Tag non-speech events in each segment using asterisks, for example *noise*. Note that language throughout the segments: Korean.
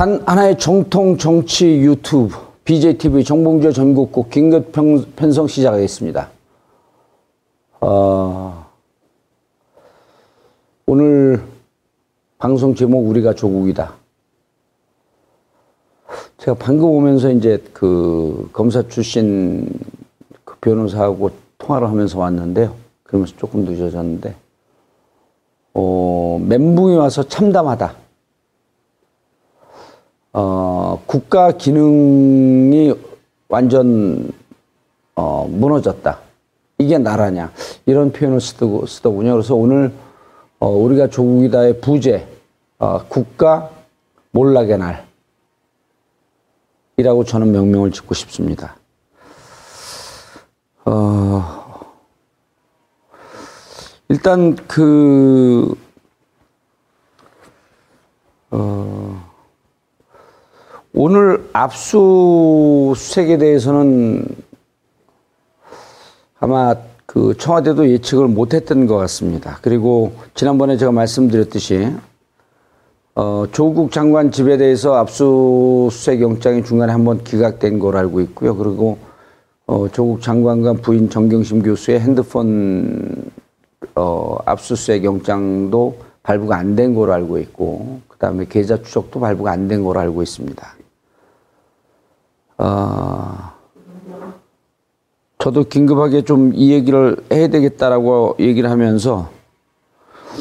단 하나의 정통 정치 유튜브 BJTV 정봉주 전국구 긴급 편성 시작하겠습니다. 어, 오늘 방송 제목 우리가 조국이다. 제가 방금 오면서 이제 그 검사 출신 그 변호사하고 통화를 하면서 왔는데요. 그러면서 조금 늦어졌는데, 어, 멘붕이 와서 참담하다. 어, 국가 기능이 완전 어, 무너졌다. 이게 나라냐. 이런 표현을 쓰더, 쓰더군요. 그래서 오늘 어, 우리가 조국이다의 부제, 어, 국가 몰락의 날. 이라고 저는 명명을 짓고 싶습니다. 어, 일단 그, 어, 오늘 압수수색에 대해서는 아마 그 청와대도 예측을 못했던 것 같습니다. 그리고 지난번에 제가 말씀드렸듯이 어, 조국 장관 집에 대해서 압수수색 영장이 중간에 한번 기각된 걸 알고 있고요. 그리고 어, 조국 장관과 부인 정경심 교수의 핸드폰 어, 압수수색 영장도 발부가 안 된 걸로 알고 있고, 그 다음에 계좌 추적도 발부가 안 된 걸로 알고 있습니다. 어, 저도 긴급하게 좀 이 얘기를 해야 되겠다라고 얘기를 하면서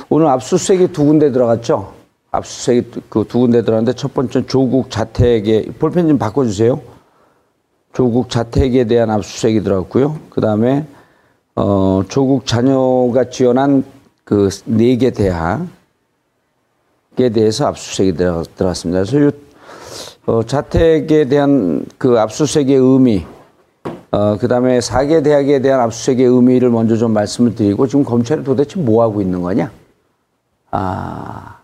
오늘 압수수색이 두 군데 들어갔죠. 압수수색이 그 두 군데 들어갔는데 첫 번째 조국 자택에 볼펜 좀 바꿔주세요. 조국 자택에 대한 압수수색이 들어갔고요. 그 다음에 어, 조국 자녀가 지원한 그 네 개 대학에 대해서 압수수색이 들어, 들어갔습니다. 그래서 어, 자택에 대한 그 압수수색의 의미, 어, 그 다음에 4개 대학에 대한 압수수색의 의미를 먼저 좀 말씀을 드리고 지금 검찰이 도대체 뭐 하고 있는 거냐? 아,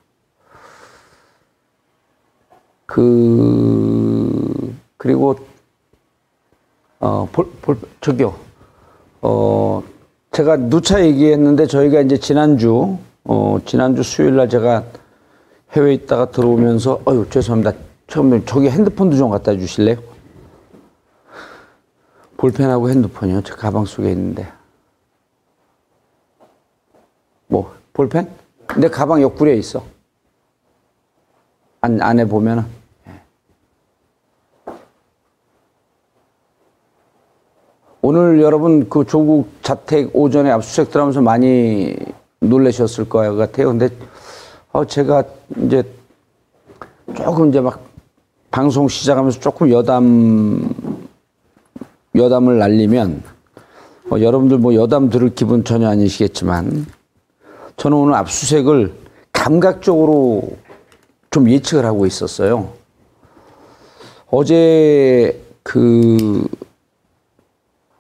그, 그리고, 어, 볼, 볼, 저기요. 어, 제가 누차 얘기했는데 저희가 이제 지난주, 어, 지난주 수요일 날 제가 해외에 있다가 들어오면서, 어유 죄송합니다. 처음에 저기 핸드폰도 좀 갖다 주실래요? 볼펜하고 핸드폰이요. 제 가방 속에 있는데. 뭐, 볼펜? 내 가방 옆구리에 있어. 안, 안에 보면은. 예. 오늘 여러분 그 조국 자택 오전에 압수수색 들어가면서 많이 놀라셨을 것 같아요. 근데 어 제가 이제 조금 이제 막 방송 시작하면서 조금 여담 여담을 날리면 어, 여러분들 뭐 여담 들을 기분 전혀 아니시겠지만 저는 오늘 압수색을 감각적으로 좀 예측을 하고 있었어요. 어제 그,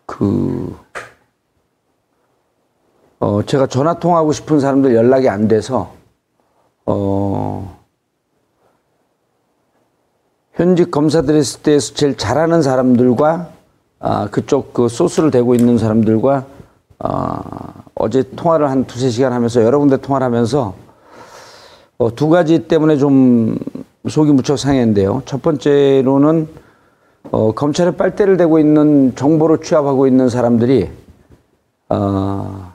그, 어, 제가 전화 통화하고 싶은 사람들 연락이 안 돼서, 어, 현직 검사들에 대해서 제일 잘하는 사람들과, 아, 그쪽 그 소스를 대고 있는 사람들과, 어, 어제 통화를 한 두세 시간 하면서 여러 군데 통화를 하면서 어, 두 가지 때문에 좀 속이 무척 상했는데요. 첫 번째로는 어, 검찰에 빨대를 대고 있는 정보를 취합하고 있는 사람들이 어,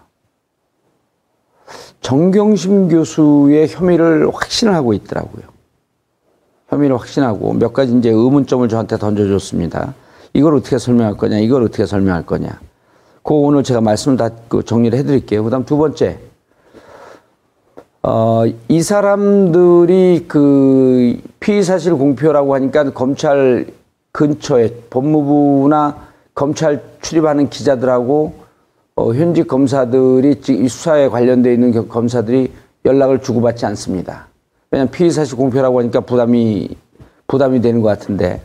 정경심 교수의 혐의를 확신을 하고 있더라고요. 혐의를 확신하고 몇 가지 이제 의문점을 저한테 던져줬습니다. 이걸 어떻게 설명할 거냐, 이걸 어떻게 설명할 거냐. 그 오늘 제가 말씀을 다그 정리를 해드릴게요. 그 다음 두 번째. 어, 이 사람들이 그 피의 사실 공표라고 하니까 검찰 근처에 법무부나 검찰 출입하는 기자들하고 어, 현직 검사들이 이 수사에 관련돼 있는 검사들이 연락을 주고받지 않습니다. 왜냐하면 피의 사실 공표라고 하니까 부담이 부담이 되는 것 같은데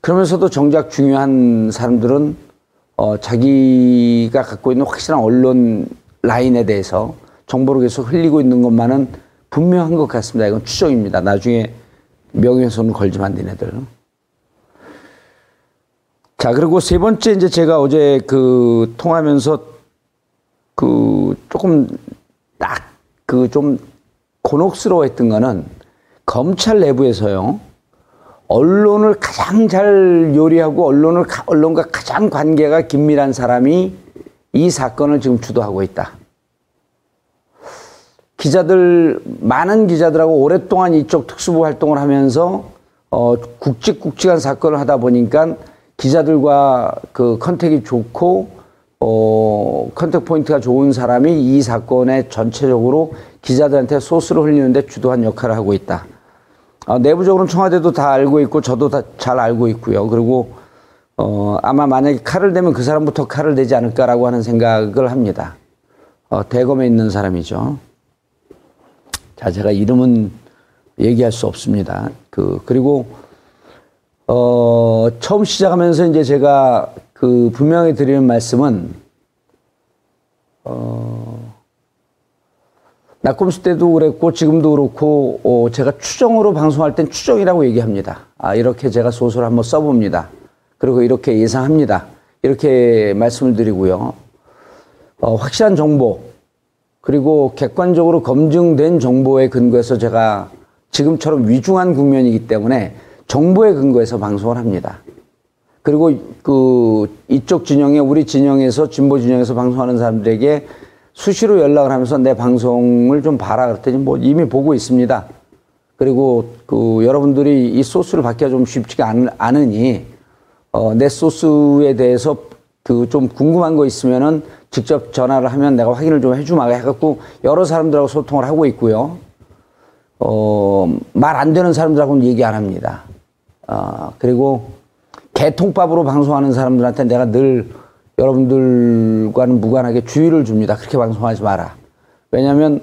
그러면서도 정작 중요한 사람들은 어, 자기가 갖고 있는 확실한 언론 라인에 대해서 정보를 계속 흘리고 있는 것만은 분명한 것 같습니다. 이건 추정입니다. 나중에 명예훼손 걸지만 니네들. 자, 그리고 세 번째 이제 제가 어제 그 통하면서 그 조금 딱 그 좀 곤혹스러워 했던 거는 검찰 내부에서요. 언론을 가장 잘 요리하고 언론을 언론과 가장 관계가 긴밀한 사람이 이 사건을 지금 주도하고 있다. 기자들 많은 기자들하고 오랫동안 이쪽 특수부 활동을 하면서 어, 굵직굵직한 사건을 하다 보니까 기자들과 그 contact이 좋고 어, contact point가 좋은 사람이 이 사건에 전체적으로 기자들한테 소스를 흘리는데 주도한 역할을 하고 있다. 어, 내부적으로는 청와대도 다 알고 있고 저도 다 잘 알고 있고요. 그리고 어, 아마 만약에 칼을 대면 그 사람부터 칼을 대지 않을까라고 하는 생각을 합니다. 어, 대검에 있는 사람이죠. 자, 제가 이름은 얘기할 수 없습니다. 그, 그리고, 어, 처음 시작하면서 이제 제가 그 분명히 드리는 말씀은, 어, 낙검수 때도 그랬고 지금도 그렇고 어, 제가 추정으로 방송할 땐 추정이라고 얘기합니다. 아, 이렇게 제가 소설을 한번 써봅니다. 그리고 이렇게 예상합니다. 이렇게 말씀을 드리고요. 어, 확실한 정보 그리고 객관적으로 검증된 정보에 근거해서 제가 지금처럼 위중한 국면이기 때문에 정보에 근거해서 방송을 합니다. 그리고 그 이쪽 진영에 우리 진영에서 진보 진영에서 방송하는 사람들에게 수시로 연락을 하면서 내 방송을 좀 봐라 그랬더니 뭐 이미 보고 있습니다. 그리고 그 여러분들이 이 소스를 받기가 좀 쉽지가 않 으니 어, 내 소스에 대해서 그 좀 궁금한 거 있으면은 직접 전화를 하면 내가 확인을 좀 해주마 해갖고 여러 사람들하고 소통을 하고 있고요. 어, 말 안 되는 사람들하고는 얘기 안 합니다. 어, 그리고 개통밥으로 방송하는 사람들한테 내가 늘 여러분들과는 무관하게 주의를 줍니다. 그렇게 방송하지 마라. 왜냐하면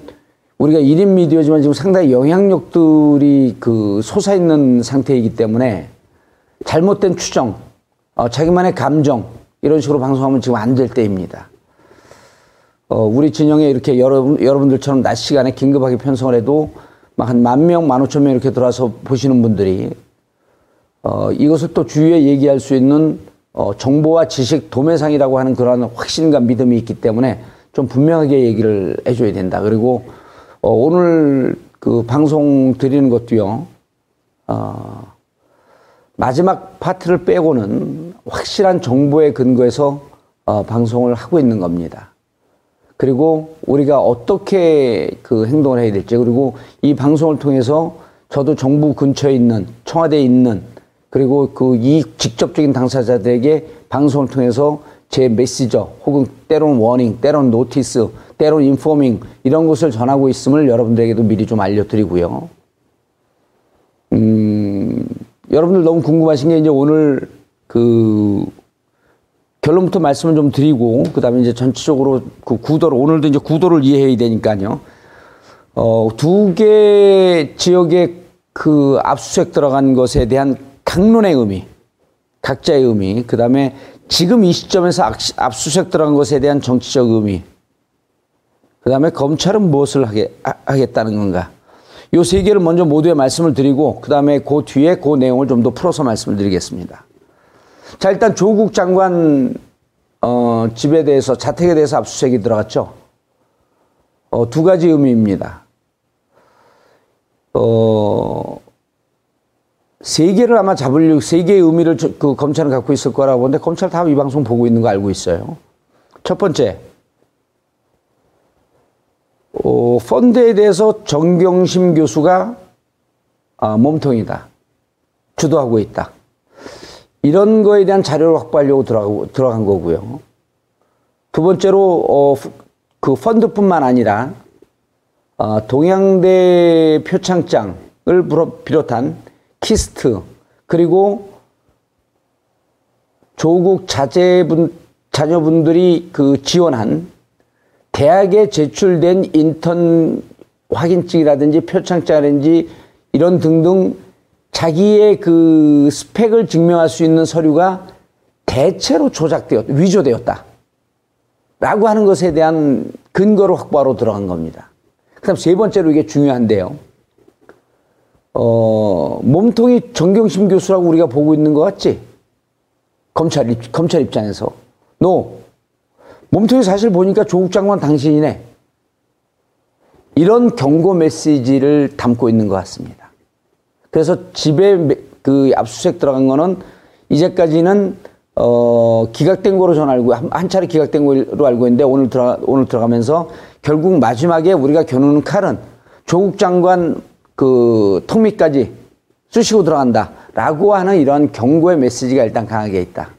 우리가 1인 미디어지만 지금 상당히 영향력들이 그 솟아있는 상태이기 때문에 잘못된 추정, 어, 자기만의 감정, 이런 식으로 방송하면 지금 안 될 때입니다. 어, 우리 진영에 이렇게 여러분, 여러분들처럼 낮 시간에 긴급하게 편성을 해도 막 한 만 명, 만 오천 명 이렇게 들어와서 보시는 분들이 어, 이것을 또 주위에 얘기할 수 있는 어, 정보와 지식 도매상이라고 하는 그러한 확신과 믿음이 있기 때문에 좀 분명하게 얘기를 해줘야 된다. 그리고 어, 오늘 그 방송 드리는 것도요, 어, 마지막 파트를 빼고는 확실한 정보에 근거해서 어, 방송을 하고 있는 겁니다. 그리고 우리가 어떻게 그 행동을 해야 될지, 그리고 이 방송을 통해서 저도 정부 근처에 있는, 청와대에 있는 그리고 그 이 직접적인 당사자들에게 방송을 통해서 제 메시지 혹은 때론 warning, 때론 notice, 때론 informing 이런 것을 전하고 있음을 여러분들에게도 미리 좀 알려드리고요. 음, 여러분들 너무 궁금하신 게 이제 오늘 그 결론부터 말씀을 좀 드리고 그다음에 이제 전체적으로 그 구도를 오늘도 이제 구도를 이해해야 되니까요. 어, 두 개 지역의 그 압수수색 들어간 것에 대한 강론의 의미, 각자의 의미, 그 다음에 지금 이 시점에서 압수수색 들어간 것에 대한 정치적 의미, 그 다음에 검찰은 무엇을 하게, 하겠다는 건가. 요 세 개를 먼저 모두의 말씀을 드리고, 그 다음에 그 뒤에 그 내용을 좀 더 풀어서 말씀을 드리겠습니다. 자, 일단 조국 장관, 어, 집에 대해서, 자택에 대해서 압수수색이 들어갔죠. 어, 두 가지 의미입니다. 어, 세 개를 아마 잡으려고 세 개의 의미를 그 검찰은 갖고 있을 거라고 보는데 검찰 다 이 방송 보고 있는 거 알고 있어요. 첫 번째, 어, 펀드에 대해서 정경심 교수가 아, 몸통이다. 주도하고 있다. 이런 거에 대한 자료를 확보하려고 들어가고, 들어간 거고요. 두 번째로, 어, 그 펀드뿐만 아니라, 어, 동양대 표창장을 비롯한 KIST 그리고 조국 자제분 자녀분들이 그 지원한 대학에 제출된 인턴 확인증이라든지 표창장이라든지 이런 등등 자기의 그 스펙을 증명할 수 있는 서류가 대체로 조작되었, 위조되었다. 라고 하는 것에 대한 근거를 확보하러 들어간 겁니다. 그 다음 세 번째로 이게 중요한데요. 어, 몸통이 정경심 교수라고 우리가 보고 있는 것 같지? 검찰, 입, 검찰 입장에서. 노. 몸통이 사실 보니까 조국 장관 당신이네. 이런 경고 메시지를 담고 있는 것 같습니다. 그래서 집에 그 압수수색 들어간 거는 이제까지는 어, 기각된 거로 저는 알고, 한, 한 차례 기각된 거로 알고 있는데 오늘 들어, 오늘 들어가면서 결국 마지막에 우리가 겨누는 칼은 조국 장관 그 턱밑까지 쑤시고 들어간다. 라고 하는 이런 경고의 메시지가 일단 강하게 있다.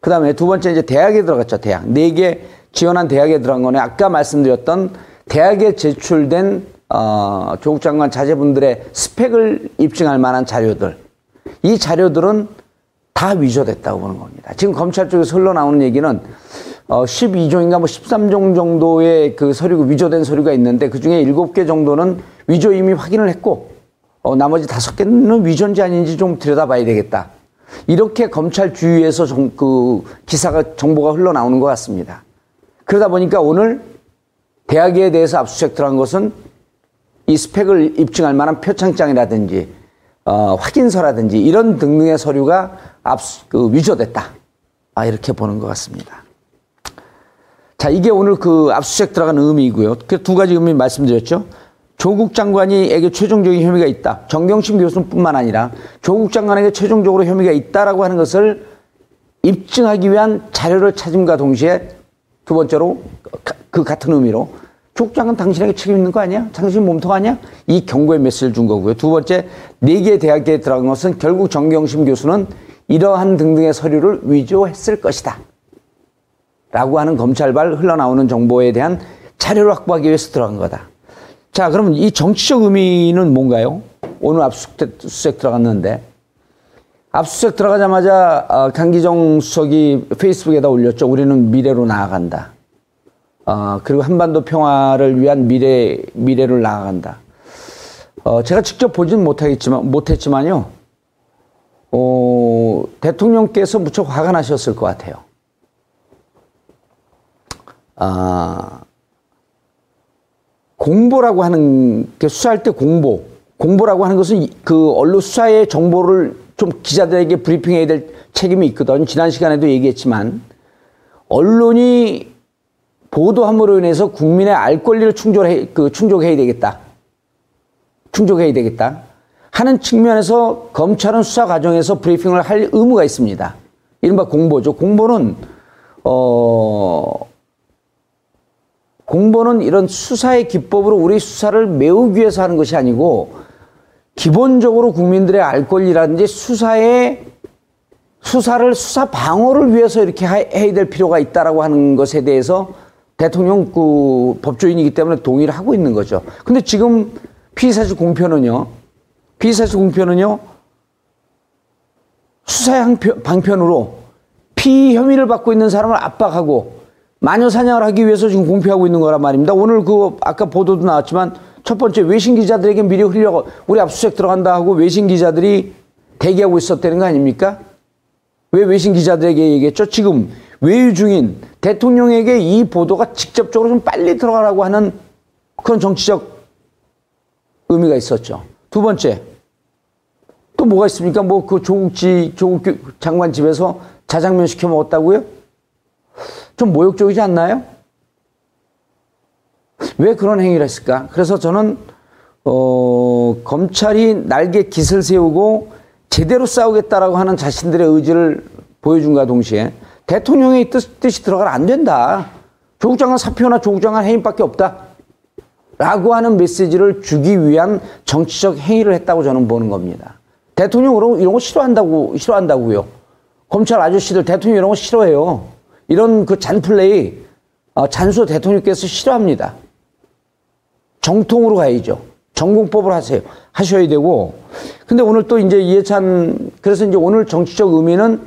그 다음에 두 번째 이제 대학에 들어갔죠. 대학. 네 개 지원한 대학에 들어간 거네. 아까 말씀드렸던 대학에 제출된 어, 조국 장관 자제분들의 스펙을 입증할 만한 자료들. 이 자료들은 다 위조됐다고 보는 겁니다. 지금 검찰 쪽에서 흘러나오는 얘기는 어, 12종인가 뭐 13종 정도의 그 서류가 위조된 서류가 있는데 그 중에 7개 정도는 위조 이미 확인을 했고 어, 나머지 5개는 위조인지 아닌지 좀 들여다봐야 되겠다. 이렇게 검찰 주위에서 정, 그 기사가 정보가 흘러나오는 것 같습니다. 그러다 보니까 오늘 대학에 대해서 압수수색 들어간 것은 이 스펙을 입증할 만한 표창장이라든지 어, 확인서라든지 이런 등등의 서류가 압수, 그 위조됐다. 아, 이렇게 보는 것 같습니다. 자, 이게 오늘 그 압수수색 들어간 의미이고요. 그 두 가지 의미 말씀드렸죠. 조국 장관이에게 최종적인 혐의가 있다. 정경심 교수뿐만 아니라 조국 장관에게 최종적으로 혐의가 있다라고 하는 것을 입증하기 위한 자료를 찾음과 동시에 두 번째로 그 같은 의미로 조국 장관 당신에게 책임 있는 거 아니야? 당신 몸통 아니야? 이 경고의 메시지를 준 거고요. 두 번째, 네 개 대학에 들어간 것은 결국 정경심 교수는 이러한 등등의 서류를 위조했을 것이다. 라고 하는 검찰발 흘러나오는 정보에 대한 자료를 확보하기 위해서 들어간 거다. 자, 그러면 이 정치적 의미는 뭔가요? 오늘 압수수색 들어갔는데, 압수수색 들어가자마자 어, 강기정 수석이 페이스북에다 올렸죠. 우리는 미래로 나아간다. 어, 그리고 한반도 평화를 위한 미래, 미래를 나아간다. 어, 제가 직접 보진 못하겠지만, 못했지만요. 어, 대통령께서 무척 화가 나셨을 것 같아요. 아, 공보라고 하는 게 수사할 때 공보, 공보라고 하는 것은 그 언론 수사의 정보를 좀 기자들에게 브리핑해야 될 책임이 있거든. 지난 시간에도 얘기했지만 언론이 보도함으로 인해서 국민의 알 권리를 충족해, 그 충족해야 되겠다. 충족해야 되겠다. 하는 측면에서 검찰은 수사 과정에서 브리핑을 할 의무가 있습니다. 이른바 공보죠. 공보는, 어, 공보는 이런 수사의 기법으로 우리 수사를 메우기 위해서 하는 것이 아니고 기본적으로 국민들의 알 권리라든지 수사의 수사를 수사 방어를 위해서 이렇게 해야 될 필요가 있다라고 하는 것에 대해서 대통령 그 법조인이기 때문에 동의를 하고 있는 거죠. 근데 지금 피의사실 공표는요. 피의사실 공표는요. 수사의 방편으로 피의 혐의를 받고 있는 사람을 압박하고 마녀 사냥을 하기 위해서 지금 공표하고 있는 거란 말입니다. 오늘 그 아까 보도도 나왔지만 첫 번째 외신 기자들에게 미리 흘려 우리 압수수색 들어간다 하고 외신 기자들이 대기하고 있었다는 거 아닙니까? 왜 외신 기자들에게 얘기했죠? 지금 외유 중인 대통령에게 이 보도가 직접적으로 좀 빨리 들어가라고 하는 그런 정치적 의미가 있었죠. 두 번째, 또 뭐가 있습니까? 뭐 그 조국지, 조국 장관 집에서 자장면 시켜 먹었다고요? 좀 모욕적이지 않나요? 왜 그런 행위를 했을까? 그래서 저는, 어, 검찰이 날개 깃을 세우고 제대로 싸우겠다라고 하는 자신들의 의지를 보여준과 동시에 대통령의 뜻, 뜻이 들어가면 안 된다. 조국 장관 사표나 조국 장관 해임밖에 없다. 라고 하는 메시지를 주기 위한 정치적 행위를 했다고 저는 보는 겁니다. 대통령 이런, 이런 거 싫어한다고, 싫어한다고요. 검찰 아저씨들 대통령 이런 거 싫어해요. 이런 그 잔플레이, 어, 잔수 대통령께서 싫어합니다. 정통으로 가야죠. 전공법을 하세요. 하셔야 되고. 근데 오늘 또 이제 이해찬, 그래서 이제 오늘 정치적 의미는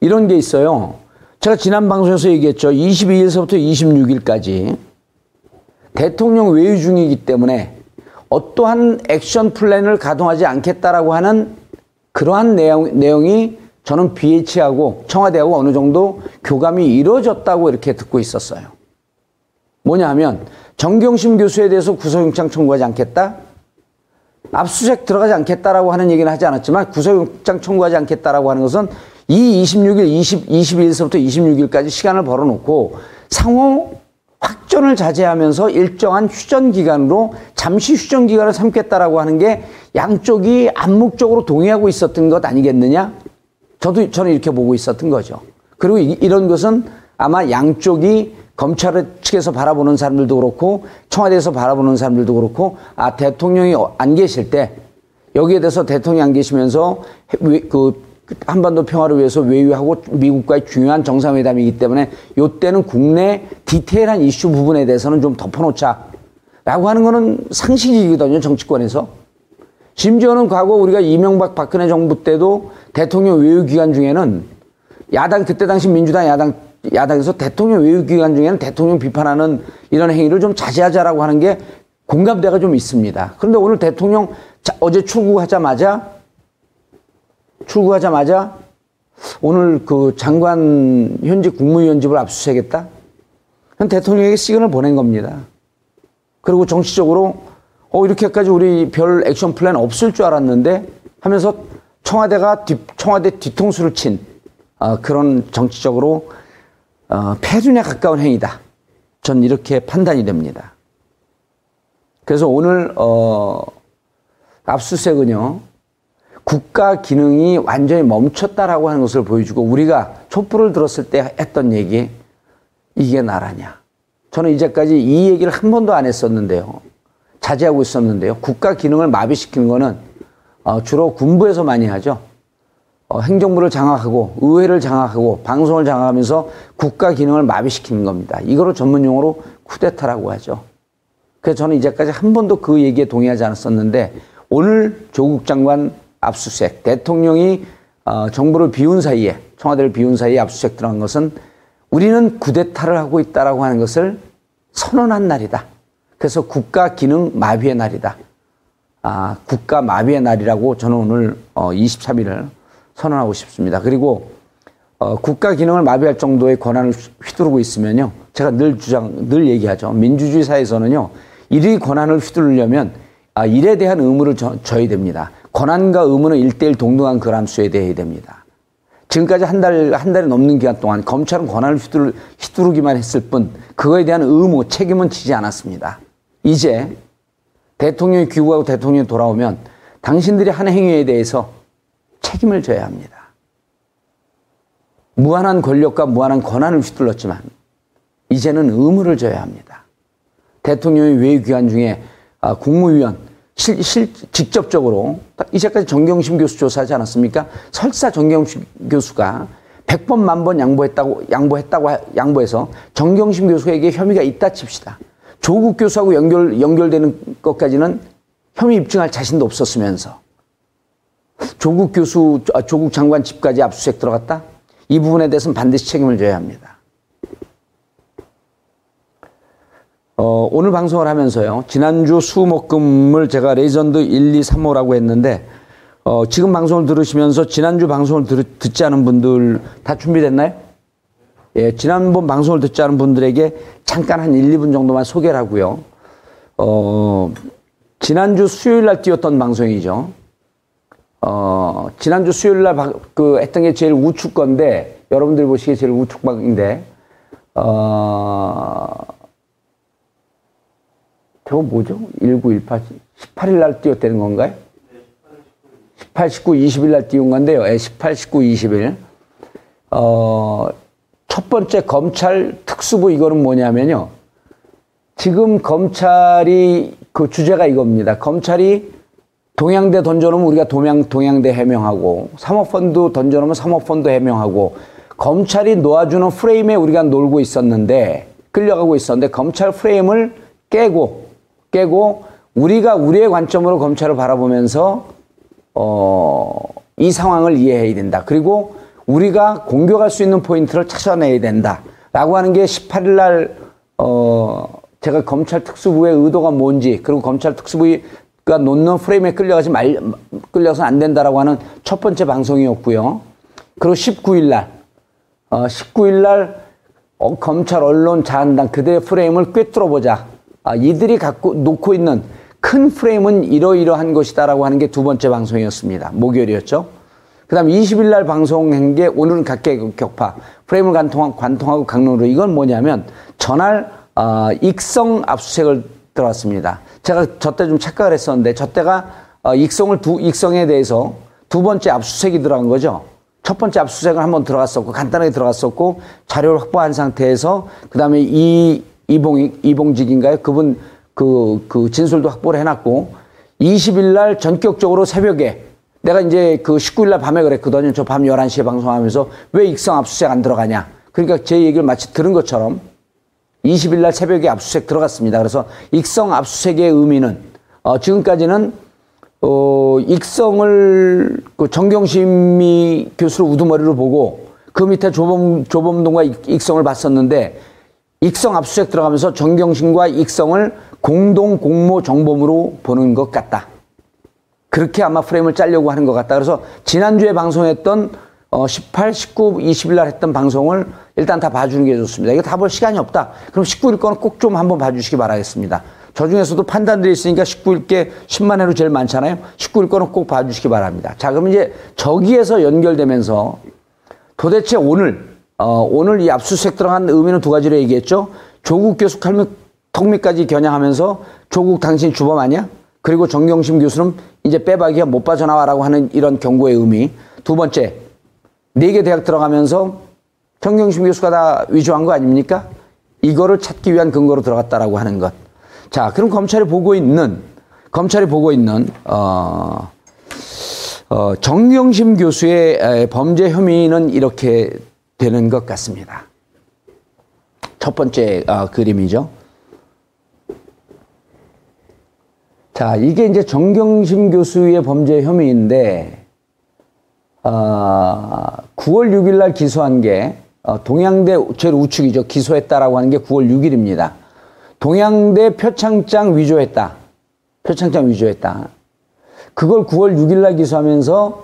이런 게 있어요. 제가 지난 방송에서 얘기했죠. 22일서부터 26일까지 대통령 외유 중이기 때문에 어떠한 액션 플랜을 가동하지 않겠다라고 하는 그러한 내용, 내용이 저는 BH하고 청와대하고 어느 정도 교감이 이루어졌다고 이렇게 듣고 있었어요. 뭐냐 하면 정경심 교수에 대해서 구속영장 청구하지 않겠다? 압수수색 들어가지 않겠다라고 하는 얘기는 하지 않았지만 구속영장 청구하지 않겠다라고 하는 것은 이 26일, 20, 22일서부터 26일까지 시간을 벌어놓고 상호 확정 휴전을 자제하면서 일정한 휴전 기간으로 잠시 휴전 기간을 삼겠다라고 하는 게 양쪽이 암묵적으로 동의하고 있었던 것 아니겠느냐? 저도 저는 이렇게 보고 있었던 거죠. 그리고 이, 이런 것은 아마 양쪽이 검찰 측에서 바라보는 사람들도 그렇고 청와대에서 바라보는 사람들도 그렇고 아 대통령이 안 계실 때 여기에 대해서 대통령이 안 계시면서 그 한반도 평화를 위해서 외유하고 미국과의 중요한 정상회담이기 때문에 요때는 국내 디테일한 이슈 부분에 대해서는 좀 덮어놓자. 라고 하는 거는 상식이거든요, 정치권에서. 심지어는 과거 우리가 이명박 박근혜 정부 때도 대통령 외유 기간 중에는 야당, 그때 당시 민주당 야당, 야당에서 대통령 외유 기간 중에는 대통령 비판하는 이런 행위를 좀 자제하자라고 하는 게 공감대가 좀 있습니다. 그런데 오늘 대통령 어제 출국하자마자 출국하자마자 오늘 그 장관 현직 국무위원 집을 압수수색했다? 대통령에게 시그널 보낸 겁니다. 그리고 정치적으로 어 이렇게까지 우리 별 action plan 없을 줄 알았는데 하면서 청와대가 뒤, 청와대 뒤통수를 친 어, 그런 정치적으로 어, 패륜에 가까운 행위다. 전 이렇게 판단이 됩니다. 그래서 오늘 어, 압수수색은요 국가 기능이 완전히 멈췄다라고 하는 것을 보여주고 우리가 촛불을 들었을 때 했던 얘기 이게 나라냐. 저는 이제까지 이 얘기를 한 번도 안 했었는데요. 자제하고 있었는데요. 국가 기능을 마비시키는 거는 어, 주로 군부에서 많이 하죠. 어, 행정부를 장악하고 의회를 장악하고 방송을 장악하면서 국가 기능을 마비시키는 겁니다. 이거를 전문 용어로 쿠데타라고 하죠. 그래서 저는 이제까지 한 번도 그 얘기에 동의하지 않았었는데 오늘 조국 장관 압수수색, 대통령이 어, 정부를 비운 사이에, 청와대를 비운 사이에 압수수색 들어간 것은 우리는 구데타를 하고 있다라고 하는 것을 선언한 날이다. 그래서 국가 기능 마비의 날이다. 아, 국가 마비의 날이라고 저는 오늘 어, 23일을 선언하고 싶습니다. 그리고 어, 국가 기능을 마비할 정도의 권한을 휘두르고 있으면요. 제가 늘 주장, 늘 얘기하죠. 민주주의 사회에서는요. 일의 권한을 휘두르려면 아, 일에 대한 의무를 져, 져야 됩니다. 권한과 의무는 일대일 동등한 그람수에 대해야 됩니다. 지금까지 한 달, 한 달이 넘는 기간 동안 검찰은 권한을 휘두르, 휘두르기만 했을 뿐, 그거에 대한 의무, 책임은 지지 않았습니다. 이제 대통령이 귀국하고 대통령이 돌아오면 당신들이 한 행위에 대해서 책임을 져야 합니다. 무한한 권력과 무한한 권한을 휘둘렀지만, 이제는 의무를 져야 합니다. 대통령이 외교기관 중에 아, 국무위원, 실, 실, 직접적으로 이제까지 정경심 교수 조사하지 않았습니까? 설사 정경심 교수가 100번 만 번 양보했다고 양보했다고 양보해서 정경심 교수에게 혐의가 있다 칩시다. 조국 교수하고 연결 연결되는 것까지는 혐의 입증할 자신도 없었으면서 조국 교수 아, 조국 장관 집까지 압수수색 들어갔다. 이 부분에 대해서는 반드시 책임을 져야 합니다. 어, 오늘 방송을 하면서요. 지난주 수목금을 제가 레전드 1, 2, 3호라고 했는데 어, 지금 방송을 들으시면서 지난주 방송을 들, 듣지 않은 분들 다 준비됐나요? 예, 지난번 방송을 듣지 않은 분들에게 잠깐 한 1, 2분 정도만 소개를 하고요. 어, 지난주 수요일 날 띄웠던 방송이죠. 어, 지난주 수요일 날그 했던 게 제일 우측 건데 여러분들 보시기에 제일 우측 방인데 어, 저거 뭐죠? 1918, 18일 날 띄웠다는 건가요? 18, 19, 20일 날 띄운 건데요. 18, 19, 20일. 어, 첫 번째 검찰 특수부 이거는 뭐냐면요. 지금 검찰이 그 주제가 이겁니다. 검찰이 동양대 던져놓으면 우리가 동양, 동양대 해명하고, 사모펀드 던져놓으면 사모펀드 해명하고, 검찰이 놓아주는 프레임에 우리가 놀고 있었는데, 끌려가고 있었는데, 검찰 프레임을 깨고, 깨고 우리가 우리의 관점으로 검찰을 바라보면서 어, 이 상황을 이해해야 된다. 그리고 우리가 공격할 수 있는 포인트를 찾아내야 된다. 라고 하는 게 18일 날, 어, 제가 검찰 특수부의 의도가 뭔지, 그리고 검찰 특수부가 놓는 프레임에 끌려가지 말, 끌려서 안 된다라고 하는 첫 번째 방송이었고요. 그리고 19일 날, 어, 19일 날, 어, 검찰 언론 자한당 그들의 프레임을 꿰뚫어 보자. 아, 이들이 갖고 놓고 있는 큰 프레임은 이러이러한 것이다라고 하는 게 두 번째 방송이었습니다. 목요일이었죠. 그 다음 20일 날 방송한 게 오늘은 각계 격파, 프레임을 관통하고, 관통하고 강론으로 이건 뭐냐면 전날 어, 익성 압수색을 들어갔습니다. 제가 저때 좀 착각을 했었는데 저 때가 어, 익성을 두 익성에 대해서 두 번째 압수색이 들어간 거죠. 첫 번째 압수색을 한번 들어갔었고 간단하게 들어갔었고 자료를 확보한 상태에서 그다음에 이 이봉 이봉직인가요? 그분 그, 그 진술도 확보를 해놨고 20일 날 전격적으로 새벽에 내가 이제 그 19일 날 밤에 그랬거든요. 저 밤 11시에 방송하면서 왜 익성 압수색 안 들어가냐. 그러니까 제 얘기를 마치 들은 것처럼 20일 날 새벽에 압수색 들어갔습니다. 그래서 익성 압수색의 의미는 어, 지금까지는 어, 익성을 그 정경심이 교수를 우두머리로 보고 그 밑에 조범, 조범동과 익성을 봤었는데 익성 압수색 들어가면서 정경심과 익성을 공동 공모 정범으로 보는 것 같다. 그렇게 아마 프레임을 짜려고 하는 것 같다. 그래서 지난주에 방송했던 어, 18, 19, 20일 날 했던 방송을 일단 다 봐주는 게 좋습니다. 이거 다 볼 시간이 없다. 그럼 19일 거는 꼭 좀 한번 봐주시기 바라겠습니다. 저 중에서도 판단들이 있으니까 19일 게 10만 회로 제일 많잖아요. 19일 거는 꼭 봐주시기 바랍니다. 자, 그럼 이제 저기에서 연결되면서 도대체 오늘, 어, 오늘 이 압수수색 들어간 의미는 두 가지로 얘기했죠. 조국 교수 칼밑, 턱밑까지 겨냥하면서 조국 당신 주범 아니야? 그리고 정경심 교수는 이제 빼박이야 못 빠져나와라고 하는 이런 경고의 의미. 두 번째, 네 개 대학 들어가면서 정경심 교수가 다 위조한 거 아닙니까? 이거를 찾기 위한 근거로 들어갔다라고 하는 것. 자, 그럼 검찰이 보고 있는, 검찰이 보고 있는, 어, 어, 정경심 교수의 범죄 혐의는 이렇게 되는 것 같습니다. 첫 번째 어, 그림이죠. 자, 이게 이제 정경심 교수의 범죄 혐의인데, 어, 9월 6일 날 기소한 게, 어, 동양대 제일 우측이죠. 기소했다라고 하는 게 9월 6일입니다. 동양대 표창장 위조했다. 표창장 위조했다. 그걸 9월 6일 날 기소하면서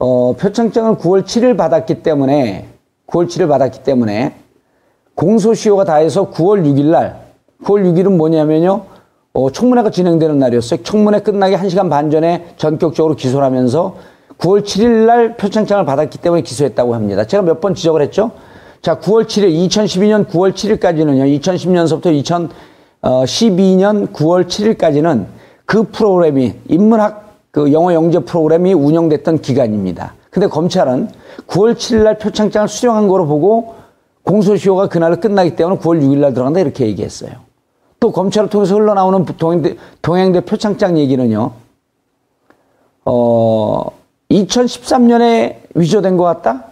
어, 표창장을 9월 7일 받았기 때문에 9월 7일 받았기 때문에 공소시효가 다해서 9월 6일 날 9월 6일은 뭐냐면요. 어, 청문회가 진행되는 날이었어요. 청문회 끝나기 1시간 반 전에 전격적으로 기소를 하면서 9월 7일 날 표창장을 받았기 때문에 기소했다고 합니다. 제가 몇 번 지적을 했죠. 자, 9월 7일, 2012년 9월 7일까지는요, 2010년서부터 2012년 9월 7일까지는 그 프로그램이, 인문학 그 영어 영재 프로그램이 운영됐던 기간입니다. 근데 검찰은 9월 7일 날 표창장을 수령한 거로 보고 공소시효가 그날 끝나기 때문에 9월 6일 날 들어간다 이렇게 얘기했어요. 또 검찰을 통해서 흘러나오는 동행대, 동행대 표창장 얘기는요, 어, 2013년에 위조된 것 같다?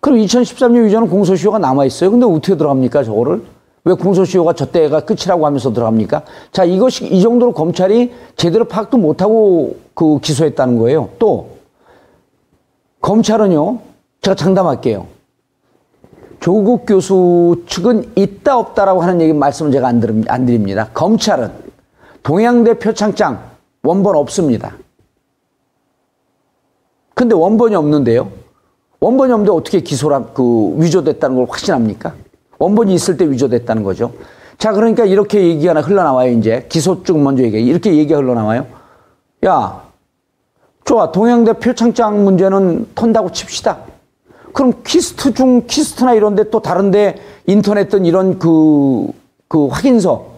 그럼 2013년 위조는 공소시효가 남아있어요. 근데 어떻게 들어갑니까, 저거를? 왜 공소시효가 저 때가 끝이라고 하면서 들어갑니까? 자, 이것이, 이 정도로 검찰이 제대로 파악도 못하고 그 기소했다는 거예요. 또, 검찰은요, 제가 장담할게요. 조국 교수 측은 있다 없다라고 하는 얘기 말씀을 제가 안, 드립, 안 드립니다. 검찰은 동양대 표창장 원본 없습니다. 근데 원본이 없는데요. 원본이 없는데 어떻게 기소라 그 위조됐다는 걸 확신합니까? 원본이 있을 때 위조됐다는 거죠. 자, 그러니까 이렇게 얘기가 흘러나와요, 이제. 기소 쪽 먼저 얘기해. 이렇게 얘기가 흘러나와요. 야, 좋아. 동양대 표창장 문제는 턴다고 칩시다. 그럼 KIST 중 KIST나 이런데 또 다른데 인터넷 등 이런 그, 그 확인서,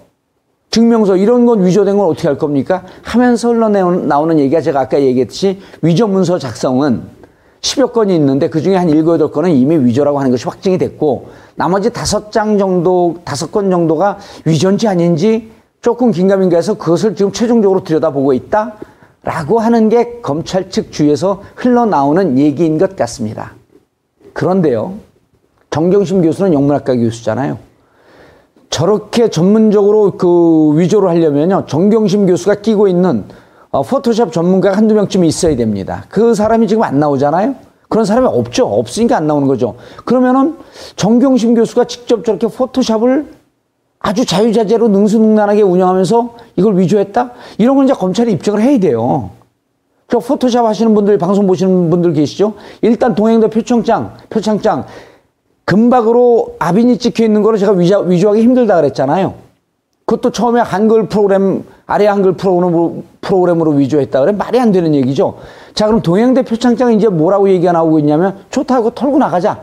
증명서 이런 건 위조된 건 어떻게 할 겁니까? 하면서 흘러나오는 얘기가 제가 아까 얘기했듯이 위조 문서 작성은 10여 건이 있는데 그 중에 한 7, 8건은 이미 위조라고 하는 것이 확정이 됐고 나머지 다섯 장 정도, 다섯 건 정도가 위조인지 아닌지 조금 긴가민가해서 그것을 지금 최종적으로 들여다보고 있다? 라고 하는 게 검찰 측 주위에서 흘러나오는 얘기인 것 같습니다. 그런데요, 정경심 교수는 영문학과 교수잖아요. 저렇게 전문적으로 그 위조를 하려면요, 정경심 교수가 끼고 있는 어, 포토샵 전문가가 한두 명쯤 있어야 됩니다. 그 사람이 지금 안 나오잖아요? 그런 사람이 없죠. 없으니까 안 나오는 거죠. 그러면은 정경심 교수가 직접 저렇게 포토샵을 아주 자유자재로 능수능란하게 운영하면서 이걸 위조했다? 이런 건 이제 검찰이 입증을 해야 돼요. 저 포토샵 하시는 분들, 방송 보시는 분들 계시죠? 일단 동행대 표창장, 표창장, 금박으로 아빈이 찍혀 있는 거를 제가 위조, 위조하기 힘들다 그랬잖아요. 그것도 처음에 한글 프로그램, 아래 한글 프로그램으로, 프로그램으로 위조했다 그래? 말이 안 되는 얘기죠. 자, 그럼 동행대 표창장이 이제 뭐라고 얘기가 나오고 있냐면, 좋다, 고 털고 나가자.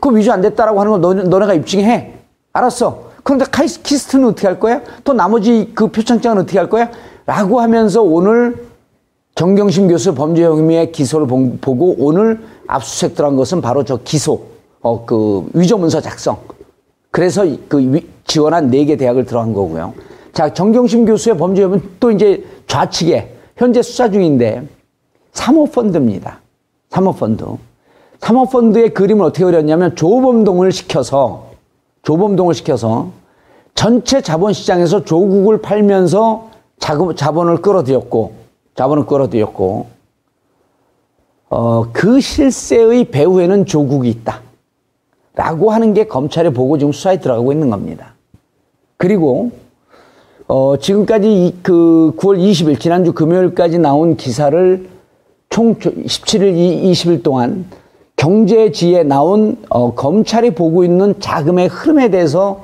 그거 위조 안 됐다라고 하는 거 너, 너네가 입증해. 알았어. 그런데 카이스트는 어떻게 할 거야? 또 나머지 그 표창장은 어떻게 할 거야? 라고 하면서 오늘 정경심 교수 범죄 혐의의 기소를 보고 오늘 압수수색 들어간 것은 바로 저 기소, 어, 그 위조 문서 작성. 그래서 그 위, 지원한 네 개 대학을 들어간 거고요. 자, 정경심 교수의 범죄 혐의는 또 이제 좌측에 현재 수사 중인데 사모펀드입니다. 사모펀드. 사모펀드의 그림을 어떻게 그렸냐면 조범동을 시켜서 조범동을 시켜서 전체 자본시장에서 조국을 팔면서 자본을 끌어들였고 자본을 끌어들였고 어, 그 실세의 배후에는 조국이 있다. 라고 하는 게 검찰의 보고 지금 수사에 들어가고 있는 겁니다. 그리고 어, 지금까지 그 9월 20일 지난주 금요일까지 나온 기사를 총 17일 20일 동안 경제지에 나온 어, 검찰이 보고 있는 자금의 흐름에 대해서